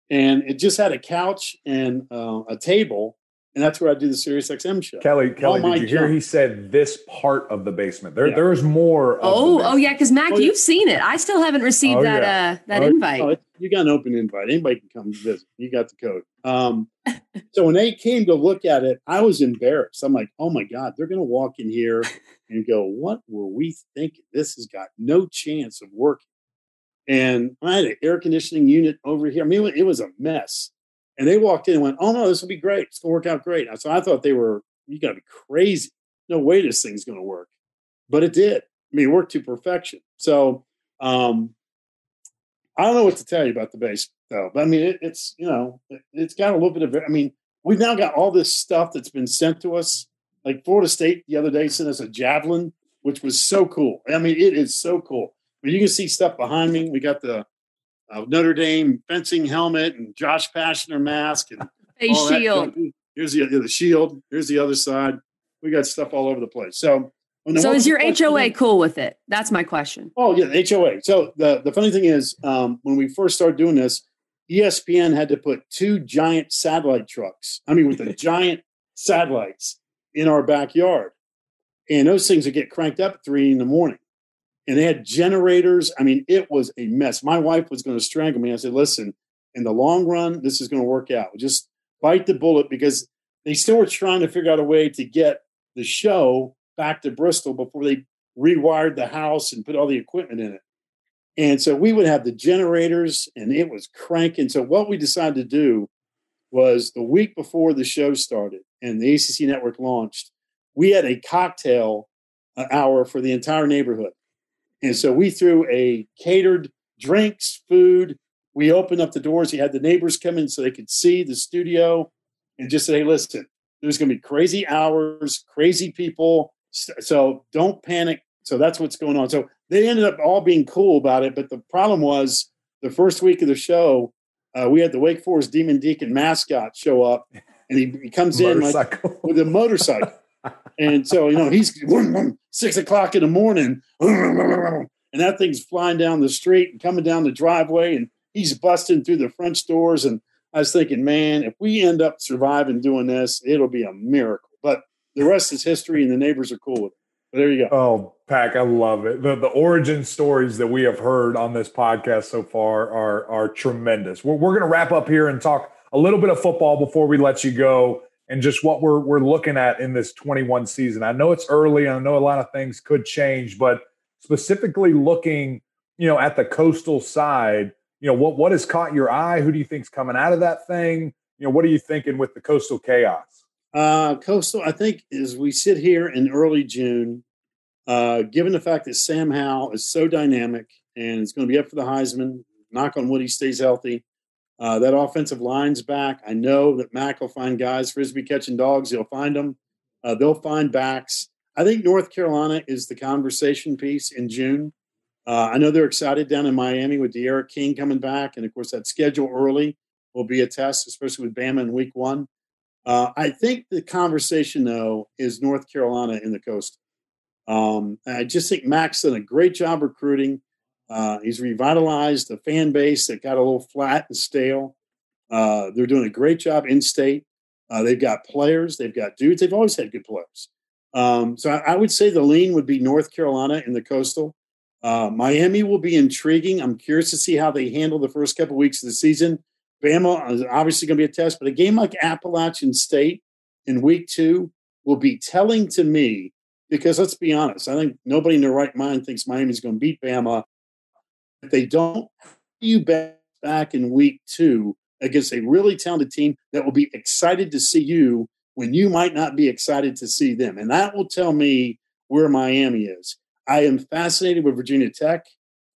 and it just had a couch and uh, a table and that's where I do the Sirius XM show. Kelly, Kelly, did you junk. hear he said this part of the basement? There, yeah. there's more. oh, oh yeah, because Mac, oh, you've seen it. I still haven't received oh, that yeah. uh, that oh, invite. Oh, you got an open invite. Anybody can come visit. You got the code. Um, so when they came to look at it, I was embarrassed. I'm like, oh my god, they're going to walk in here and go, "What were we thinking? This has got no chance of working." And I had an air conditioning unit over here. I mean, it was a mess. And they walked in and went, "Oh no, this will be great. It's gonna work out great." So I thought they were, "You got to be crazy. No way this thing's gonna work." But it did. I mean, it worked to perfection. So um, I don't know what to tell you about the base though. But I mean, it, it's you know, it, it's got a little bit of. I mean, we've now got all this stuff that's been sent to us. Like Florida State the other day sent us a javelin, which was so cool. I mean, it is so cool. You can see stuff behind me. We got the uh, Notre Dame fencing helmet and Josh Pastner mask and face shield. Here's the, the shield. Here's the other side. We got stuff all over the place. So, so is your HOA cool with it? That's my question. Oh yeah, the HOA. So the the funny thing is, um, when we first started doing this, ESPN had to put two giant satellite trucks. I mean, with the giant satellites in our backyard, and those things would get cranked up at three in the morning and they had generators. I mean, it was a mess. My wife was going to strangle me. I said, listen, in the long run, this is going to work out. Just bite the bullet because they still were trying to figure out a way to get the show back to Bristol before they rewired the house and put all the equipment in it. And so we would have the generators and it was cranking. So what we decided to do was the week before the show started and the ACC network launched, we had a cocktail uh, hour for the entire neighborhood. And so we threw a catered drinks, food. We opened up the doors. We had the neighbors come in so they could see the studio and just say, hey, listen, there's going to be crazy hours, crazy people. So don't panic. So that's what's going on. So they ended up all being cool about it. But the problem was the first week of the show, uh, we had the Wake Forest Demon Deacon mascot show up, and he, he comes in like, with a motorcycle and so you know he's six o'clock in the morning, and that thing's flying down the street and coming down the driveway, and he's busting through the French doors. And I was thinking, man, if we end up surviving doing this, it'll be a miracle. But the rest is history, and the neighbors are cool with it. But there you go. Oh, Pack, I love it. The the origin stories that we have heard on this podcast so far are are tremendous. We're, we're going to wrap up here and talk a little bit of football before we let you go and just what we're we're looking at in this 21 season. I know it's early and I know a lot of things could change, but specifically looking, you know, at the coastal side, you know, what what has caught your eye? Who do you think's coming out of that thing? You know, what are you thinking with the coastal chaos? Uh, coastal, I think, as we sit here in early June, uh, given the fact that Sam Howell is so dynamic and is going to be up for the Heisman, knock on wood, he stays healthy. Uh, that offensive line's back. I know that Mac will find guys, frisbee catching dogs. He'll find them. Uh, they'll find backs. I think North Carolina is the conversation piece in June. Uh, I know they're excited down in Miami with D'Eriq King coming back, and of course that schedule early will be a test, especially with Bama in Week One. Uh, I think the conversation though is North Carolina in the coast. Um, I just think Mac's done a great job recruiting. Uh, he's revitalized a fan base that got a little flat and stale. Uh, they're doing a great job in state. Uh, they've got players, they've got dudes. They've always had good players. Um, so I, I, would say the lean would be North Carolina in the coastal. Uh, Miami will be intriguing. I'm curious to see how they handle the first couple weeks of the season. Bama is obviously going to be a test, but a game like Appalachian State in week two will be telling to me because let's be honest, I think nobody in their right mind thinks Miami's going to beat Bama if they don't, you back in week two against a really talented team that will be excited to see you when you might not be excited to see them. And that will tell me where Miami is. I am fascinated with Virginia Tech.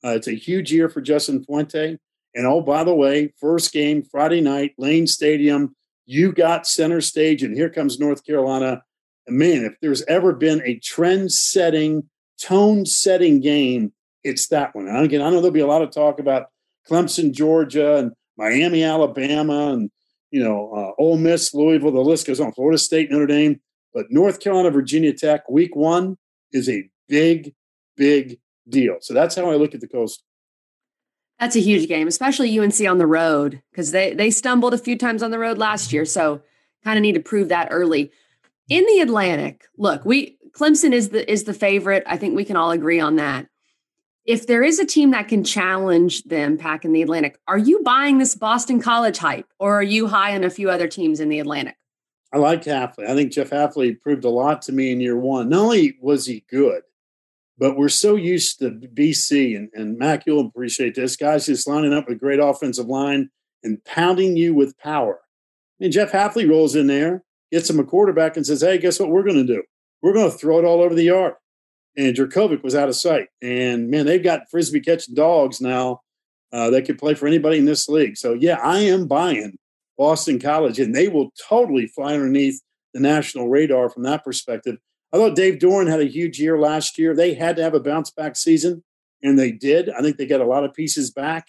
Uh, it's a huge year for Justin Fuente. And oh, by the way, first game Friday night, Lane Stadium. You got center stage, and here comes North Carolina. And man, if there's ever been a trend setting, tone setting game it's that one. And again, I know there'll be a lot of talk about Clemson, Georgia, and Miami, Alabama, and you know, uh, Ole Miss, Louisville. The list goes on. Florida State, Notre Dame, but North Carolina, Virginia Tech, Week One is a big, big deal. So that's how I look at the Coast. That's a huge game, especially UNC on the road because they they stumbled a few times on the road last year. So kind of need to prove that early. In the Atlantic, look, we Clemson is the is the favorite. I think we can all agree on that if there is a team that can challenge them back in the Atlantic, are you buying this Boston College hype or are you high on a few other teams in the Atlantic? I like Hafley. I think Jeff Hafley proved a lot to me in year one. Not only was he good, but we're so used to BC and, and Mac, you'll appreciate this. Guys just lining up with a great offensive line and pounding you with power. And Jeff Hafley rolls in there, gets him a quarterback, and says, Hey, guess what we're going to do? We're going to throw it all over the yard and Jurkovec was out of sight. And man, they've got frisbee catching dogs now uh, that could play for anybody in this league. So yeah, I am buying Boston College, and they will totally fly underneath the national radar from that perspective. I thought Dave Doeren had a huge year last year. They had to have a bounce back season, and they did. I think they got a lot of pieces back.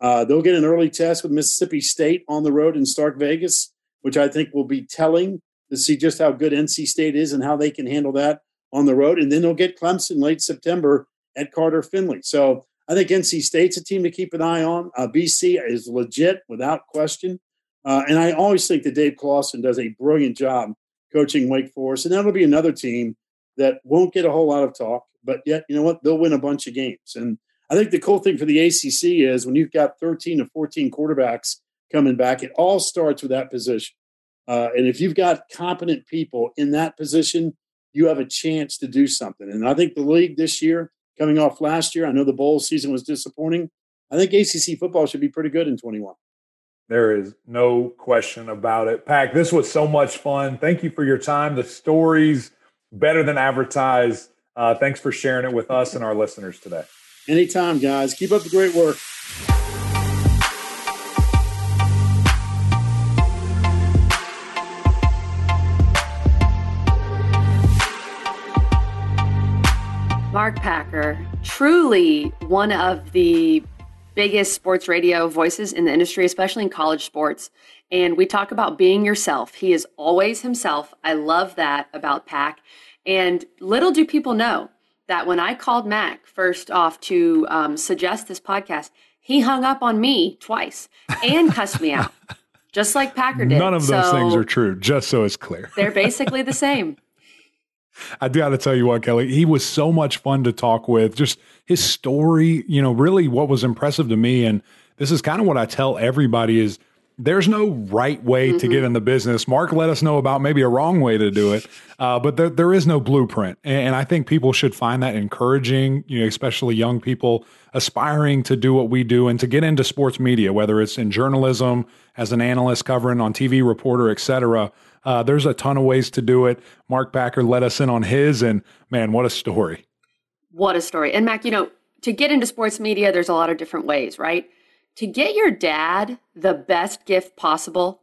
Uh, they'll get an early test with Mississippi State on the road in Stark Vegas, which I think will be telling to see just how good NC State is and how they can handle that on the road, and then they'll get Clemson late September at Carter Finley. So I think NC State's a team to keep an eye on. Uh, BC is legit without question, uh, and I always think that Dave Clawson does a brilliant job coaching Wake Forest, and that'll be another team that won't get a whole lot of talk, but yet you know what? They'll win a bunch of games. And I think the cool thing for the ACC is when you've got 13 to 14 quarterbacks coming back, it all starts with that position. Uh, and if you've got competent people in that position, you have a chance to do something. And I think the league this year, coming off last year, I know the bowl season was disappointing. I think ACC football should be pretty good in 21. There is no question about it. Pack, this was so much fun. Thank you for your time. The stories better than advertised. Uh, thanks for sharing it with us and our listeners today. Anytime, guys. Keep up the great work. Mark Packer, truly one of the biggest sports radio voices in the industry, especially in college sports. And we talk about being yourself. He is always himself. I love that about Pack. And little do people know that when I called Mac first off to um, suggest this podcast, he hung up on me twice and cussed me out, just like Packer did. None of those so things are true, just so it's clear. they're basically the same. I got to tell you what, Kelly, he was so much fun to talk with. Just his story, you know, really what was impressive to me. And this is kind of what I tell everybody is there's no right way mm-hmm. to get mm-hmm. in the business. Mark let us know about maybe a wrong way to do it, uh, but there, there is no blueprint. And, and I think people should find that encouraging, you know, especially young people aspiring to do what we do and to get into sports media, whether it's in journalism, as an analyst covering on TV, reporter, et cetera. Uh, there's a ton of ways to do it. Mark Packer let us in on his, and man, what a story. What a story. And Mac, you know, to get into sports media, there's a lot of different ways, right? To get your dad the best gift possible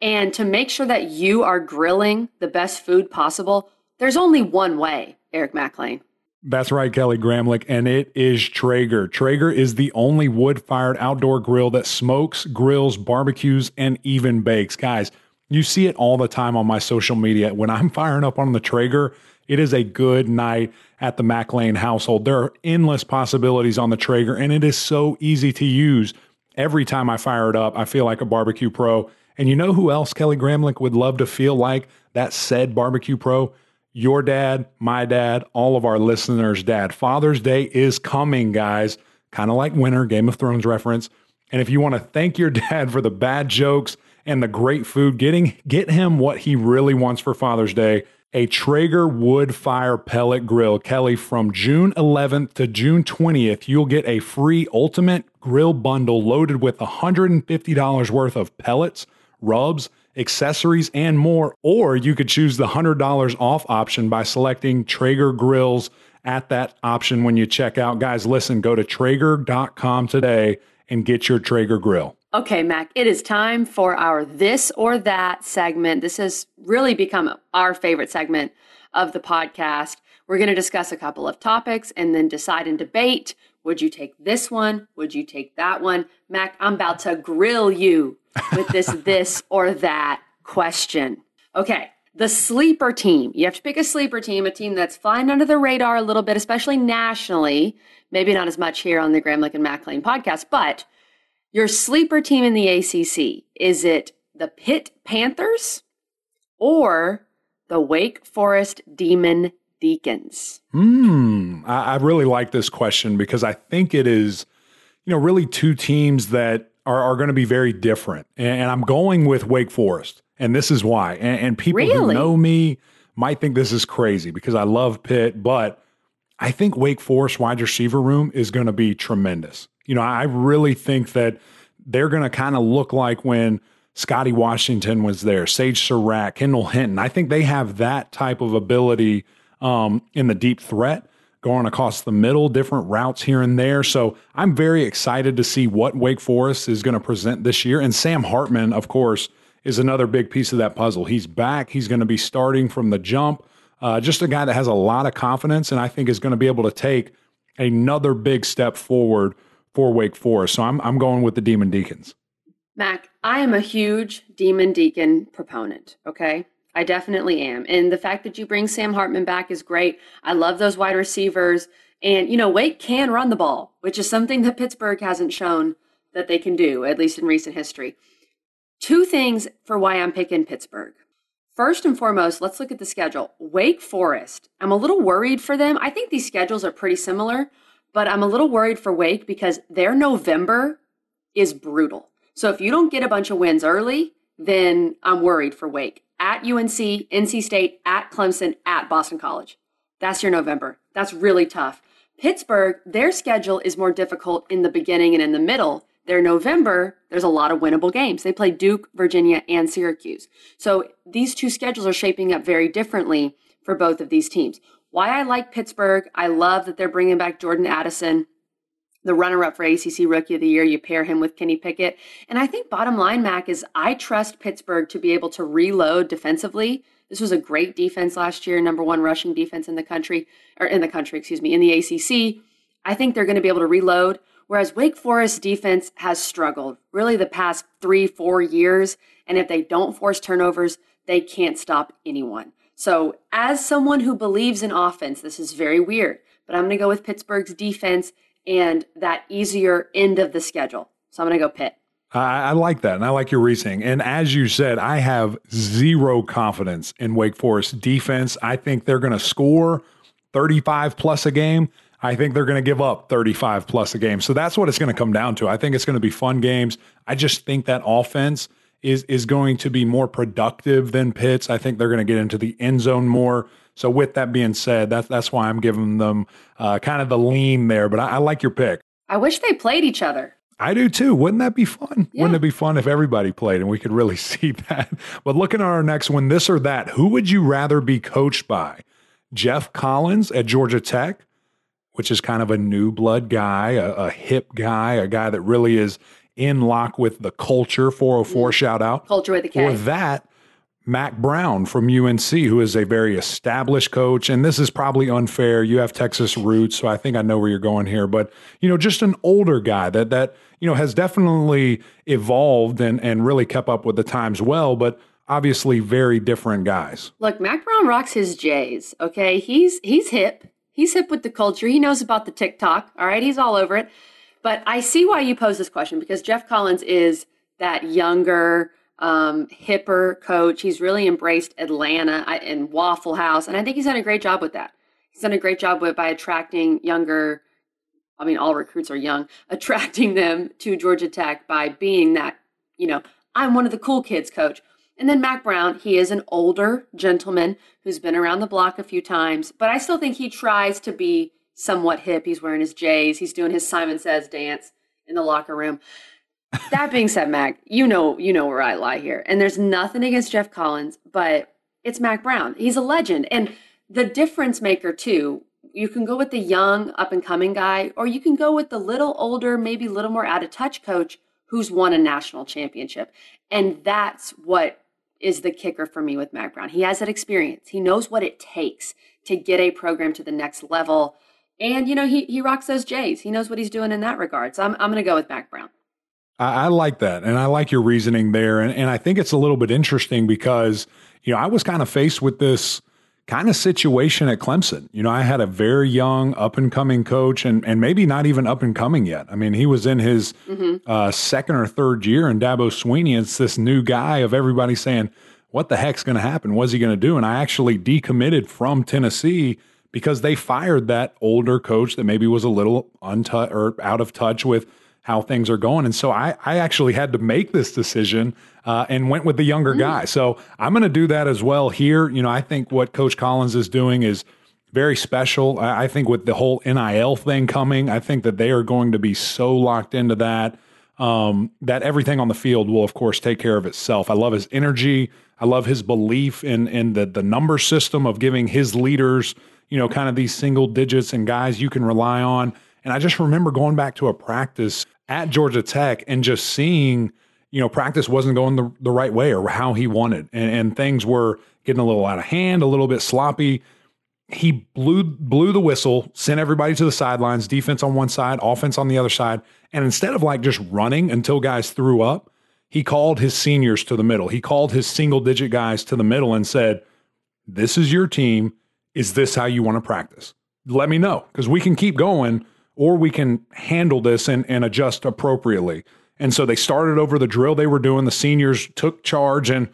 and to make sure that you are grilling the best food possible, there's only one way, Eric Mac Lain. That's right, Kelly Gramlich, and it is Traeger. Traeger is the only wood fired outdoor grill that smokes, grills, barbecues, and even bakes. Guys, you see it all the time on my social media. When I'm firing up on the Traeger, it is a good night at the Mac Lain household. There are endless possibilities on the Traeger, and it is so easy to use. Every time I fire it up, I feel like a barbecue pro. And you know who else Kelly Gramlich would love to feel like that said barbecue pro? Your dad, my dad, all of our listeners' dad. Father's Day is coming, guys. Kind of like winter, Game of Thrones reference. And if you want to thank your dad for the bad jokes, and the great food, getting get him what he really wants for Father's Day. A Traeger wood fire pellet grill. Kelly, from June 11th to June 20th, you'll get a free ultimate grill bundle loaded with $150 worth of pellets, rubs, accessories, and more. Or you could choose the $100 off option by selecting Traeger grills at that option when you check out. Guys, listen, go to Traeger.com today and get your Traeger grill. Okay, Mac, it is time for our this or that segment. This has really become our favorite segment of the podcast. We're going to discuss a couple of topics and then decide and debate. Would you take this one? Would you take that one? Mac, I'm about to grill you with this this or that question. Okay, the sleeper team. You have to pick a sleeper team, a team that's flying under the radar a little bit, especially nationally. Maybe not as much here on the Gramlich and Mac Lain podcast, but your sleeper team in the ACC, is it the Pitt Panthers or the Wake Forest Demon Deacons? Hmm. I, I really like this question because I think it is, you know, really two teams that are, are going to be very different. And, and, I'm going with Wake Forest. And this is why. And, and people really? who know me might think this is crazy because I love Pitt, but I think Wake Forest wide receiver room is going to be tremendous. You know, I really think that they're going to kind of look like when Scotty Washington was there, Sage Surratt, Kendall Hinton. I think they have that type of ability um, in the deep threat, going across the middle, different routes here and there. So I'm very excited to see what Wake Forest is going to present this year. And Sam Hartman, of course, is another big piece of that puzzle. He's back. He's going to be starting from the jump. Uh, just a guy that has a lot of confidence and I think is going to be able to take another big step forward for Wake Forest. So I'm I'm going with the Demon Deacons. Mac, I am a huge Demon Deacon proponent, okay? I definitely am. And the fact that you bring Sam Hartman back is great. I love those wide receivers. And, you know, Wake can run the ball, which is something that Pittsburgh hasn't shown that they can do, at least in recent history. Two things for why I'm picking Pittsburgh. First and foremost, let's look at the schedule. Wake Forest, I'm a little worried for them. I think these schedules are pretty similar, but I'm a little worried for Wake because their November is brutal. So if you don't get a bunch of wins early, then I'm worried for Wake. At UNC, NC State, at Clemson, at Boston College. That's your November. That's really tough. Pittsburgh, their schedule is more difficult in the beginning and in the middle. Their November, there's a lot of winnable games. They play Duke, Virginia, and Syracuse. So these two schedules are shaping up very differently for both of these teams. Why I like Pittsburgh, I love that they're bringing back Jordan Addison, the runner up for ACC Rookie of the Year. You pair him with Kenny Pickett. And I think bottom line, Mac, is I trust Pittsburgh to be able to reload defensively. This was a great defense last year, number one rushing defense in the country, or in the country, excuse me, in the ACC. I think they're going to be able to reload. Whereas Wake Forest defense has struggled really the past three, four years. And if they don't force turnovers, they can't stop anyone. So, as someone who believes in offense, this is very weird, but I'm going to go with Pittsburgh's defense and that easier end of the schedule. So, I'm going to go Pitt. I, like that. And I like your reasoning. And as you said, I have zero confidence in Wake Forest defense. I think they're going to score 35 plus a game. I think they're going to give up 35 plus a game. So that's what it's going to come down to. I think it's going to be fun games. I just think that offense is is going to be more productive than Pitt's. I think they're going to get into the end zone more. So with that being said, that's that's why I'm giving them uh, kind of the lean there. But I, I, like your pick. I wish they played each other. I do too. Wouldn't that be fun? Yeah. Wouldn't it be fun if everybody played and we could really see that? But looking at our next one, this or that, who would you rather be coached by? Geoff Collins at Georgia Tech, which is kind of a new blood guy, a, a hip guy, a guy that really is in lock with the culture. 404 mm. shout out. Culture with K. Or that, Mack Brown from UNC, who is a very established coach. And this is probably unfair. You have Texas roots, so I think I know where you're going here. But, you know, just an older guy that, that you know, has definitely evolved and, and really kept up with the times well. But obviously very different guys. Look, Mack Brown rocks his J's. Okay, he's he's hip. He's hip with the culture. He knows about the TikTok. All right, he's all over it. But I see why you pose this question because Geoff Collins is that younger, um, hipper coach. He's really embraced Atlanta and Waffle House, and I think he's done a great job with that. He's done a great job with by attracting younger. I mean, all recruits are young, attracting them to Georgia Tech by being that, you know, I'm one of the cool kids coach. And then Mack Brown, he is an older gentleman who's been around the block a few times, but I still think he tries to be somewhat hip. He's wearing his J's, he's doing his Simon Says dance in the locker room. that being said, Mac, you know you know where I lie here. And there's nothing against Geoff Collins, but it's Mack Brown. He's a legend. And the difference maker too, you can go with the young up and coming guy, or you can go with the little older, maybe a little more out of touch coach who's won a national championship. And that's what is the kicker for me with Mack Brown. He has that experience. He knows what it takes to get a program to the next level. And, you know, he, he rocks those J's. He knows what he's doing in that regard. So I'm, I'm going to go with Mack Brown. I, I, like that. And I like your reasoning there. And, and I think it's a little bit interesting because, you know, I was kind of faced with this kind of situation at Clemson. You know, I had a very young, up and coming coach, and and maybe not even up and coming yet. I mean, he was in his mm-hmm. uh, second or third year, and Dabo Swinney. It's this new guy of everybody saying, "What the heck's going to happen? What's he going to do?" And I actually decommitted from Tennessee because they fired that older coach that maybe was a little untouched or out of touch with how things are going. And so I, I actually had to make this decision uh, and went with the younger mm. guy. So I'm going to do that as well here. You know, I think what Coach Collins is doing is very special. I, I think with the whole NIL thing coming, I think that they are going to be so locked into that. Um, that everything on the field will, of course, take care of itself. I love his energy. I love his belief in in the the number system of giving his leaders, you know, kind of these single digits and guys you can rely on. And I just remember going back to a practice at Georgia Tech and just seeing, you know, practice wasn't going the, the right way or how he wanted. And, and things were getting a little out of hand, a little bit sloppy. He blew blew the whistle, sent everybody to the sidelines, defense on one side, offense on the other side. And instead of like just running until guys threw up, he called his seniors to the middle. He called his single digit guys to the middle and said, This is your team. Is this how you want to practice? Let me know because we can keep going or we can handle this and, and adjust appropriately. And so they started over the drill they were doing. The seniors took charge and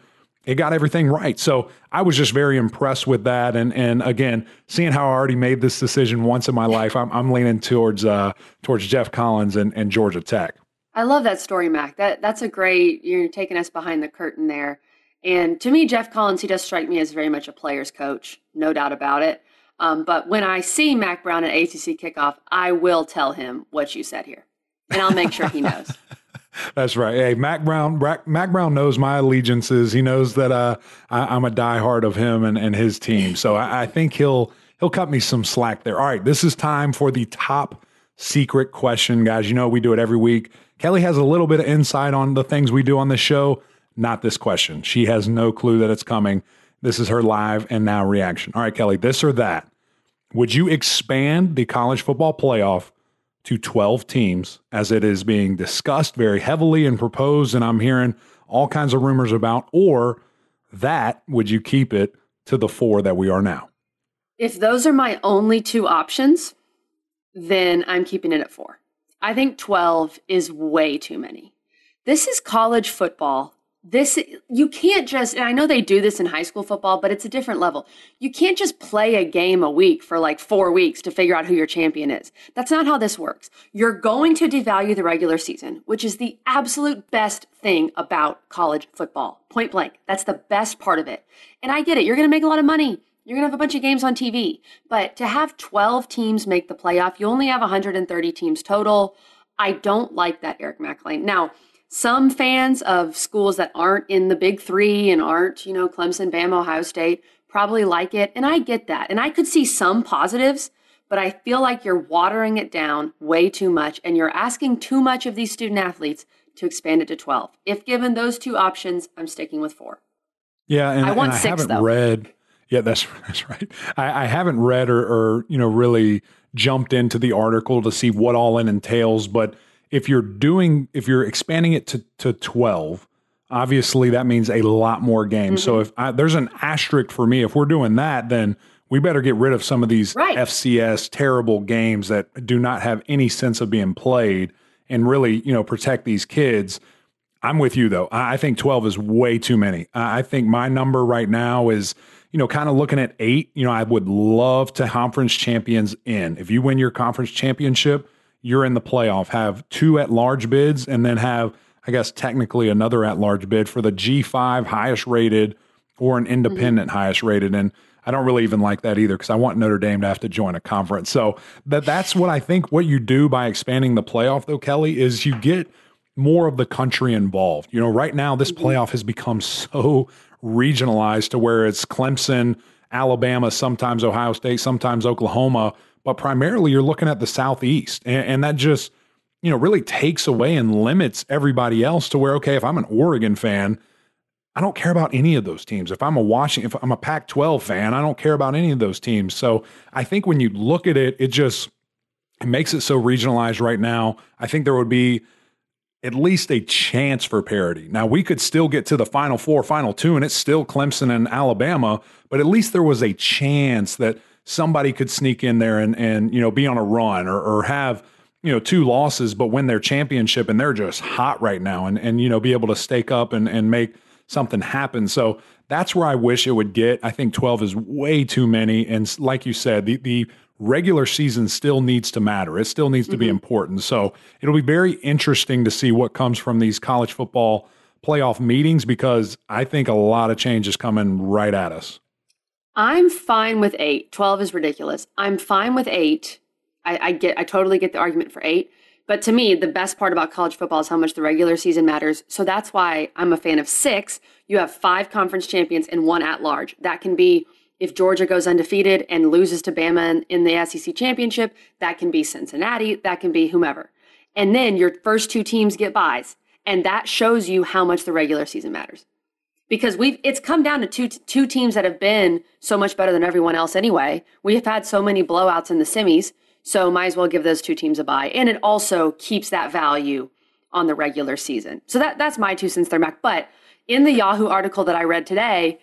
it got everything right. So I was just very impressed with that. And and again, seeing how I already made this decision once in my life, I'm, I'm leaning towards uh, towards Geoff Collins and, and Georgia Tech. I love that story, Mac. That that's a great. You're taking us behind the curtain there. And to me, Geoff Collins, he does strike me as very much a player's coach, no doubt about it. Um, but when I see Mack Brown at ACC kickoff, I will tell him what you said here, and I'll make sure he knows. That's right. Hey, Mack Brown. Mack Brown knows my allegiances. He knows that uh, I, am a diehard of him and, and his team. So I, I, think he'll he'll cut me some slack there. All right, this is time for the top secret question, guys. You know we do it every week. Kelly has a little bit of insight on the things we do on the show. Not this question. She has no clue that it's coming. This is her live and now reaction. All right, Kelly, this or that. Would you expand the college football playoff to 12 teams as it is being discussed very heavily and proposed? And I'm hearing all kinds of rumors about, or that would you keep it to the four that we are now? If those are my only two options, then I'm keeping it at four. I think 12 is way too many. This is college football this you can't just and i know they do this in high school football but it's a different level. You can't just play a game a week for like four weeks to figure out who your champion is. That's not how this works. You're going to devalue the regular season which is the absolute best thing about college football point blank. That's the best part of it. And i get it. You're going to make a lot of money. You're going to have a bunch of games on tv but to have 12 teams make the playoff you only have 130 teams total. I don't like that eric mac lain now some fans of schools that aren't in the big three and aren't, you know, Clemson, Bama, Ohio State probably like it. And I get that. And I could see some positives, but I feel like you're watering it down way too much and you're asking too much of these student athletes to expand it to 12. If given those two options, I'm sticking with four. Yeah. And I want and I six, haven't though. read. Yeah, that's that's right. I, I haven't read or, or, you know, really jumped into the article to see what all it entails, but if you're doing if you're expanding it to to 12 obviously that means a lot more games mm-hmm. so if I, there's an asterisk for me if we're doing that then we better get rid of some of these right. fcs terrible games that do not have any sense of being played and really you know protect these kids i'm with you though i think 12 is way too many i think my number right now is you know, kind of looking at eight, you know, I would love to conference champions in. If you win your conference championship, you're in the playoff, have two at large bids, and then have, I guess, technically another at large bid for the G5 highest rated or an independent mm-hmm. highest rated. And I don't really even like that either because I want Notre Dame to have to join a conference. So that that's what I think what you do by expanding the playoff though, Kelly, is you get more of the country involved. You know, right now this mm-hmm. playoff has become so regionalized to where it's Clemson, Alabama, sometimes Ohio State, sometimes Oklahoma but primarily you're looking at the Southeast. And, and, that just, you know, really takes away and limits everybody else to where, okay, if I'm an Oregon fan, I don't care about any of those teams. If I'm a Washington, if I'm a Pac 12 fan, I don't care about any of those teams. So I think when you look at it, it just, it makes it so regionalized right now. I think there would be at least a chance for parity. Now, we could still get to the final four, final two, and it's still Clemson and Alabama, but at least there was a chance that somebody could sneak in there and and you know be on a run or or have you know two losses but win their championship and they're just hot right now and and you know be able to stake up and and make something happen. So that's where I wish it would get. I think 12 is way too many and like you said the the regular season still needs to matter. It still needs to mm-hmm. be important. So it'll be very interesting to see what comes from these college football playoff meetings because I think a lot of change is coming right at us. I'm fine with eight. 12 is ridiculous. I'm fine with eight. I, I get, I totally get the argument for eight. But to me, the best part about college football is how much the regular season matters. So that's why I'm a fan of six. You have five conference champions and one at large. That can be if Georgia goes undefeated and loses to Bama in the SEC championship, that can be Cincinnati, that can be whomever. And then your first two teams get buys. And that shows you how much the regular season matters because we've it's come down to two two teams that have been so much better than everyone else anyway. We have had so many blowouts in the semis, so might as well give those two teams a bye. And it also keeps that value on the regular season. So that that's my two cents there, Mac. But in the Yahoo article that I read today,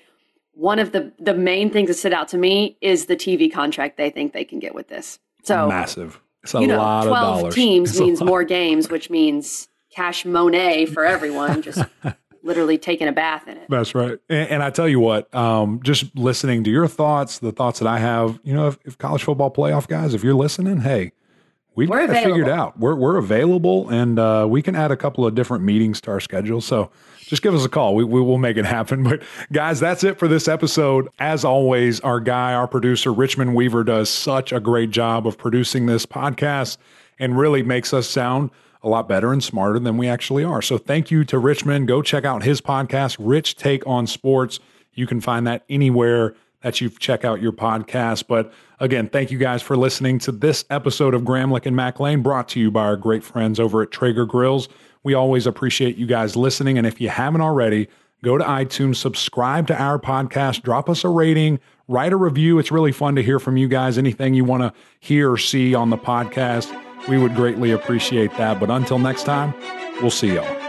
one of the the main things that stood out to me is the TV contract they think they can get with this. So massive. It's a you know, lot 12 of dollars. teams it's means more games, which means cash monet for everyone. Just literally taking a bath in it. That's right. And, and I tell you what, um, just listening to your thoughts, the thoughts that I have, you know, if, if college football playoff guys, if you're listening, hey, we've we're got it figured out. We're we're available, and uh, we can add a couple of different meetings to our schedule. So just give us a call. We, we will make it happen. But guys, that's it for this episode. As always, our guy, our producer, Richmond Weaver, does such a great job of producing this podcast and really makes us sound a lot better and smarter than we actually are. So thank you to Richmond. Go check out his podcast, Rich Take on Sports. You can find that anywhere that you check out your podcast. But again, thank you guys for listening to this episode of Gramlich and Mac Lain, brought to you by our great friends over at Traeger Grills. We always appreciate you guys listening. And if you haven't already, go to iTunes, subscribe to our podcast, drop us a rating, write a review. It's really fun to hear from you guys. Anything you want to hear or see on the podcast we would greatly appreciate that. But until next time, we'll see y'all.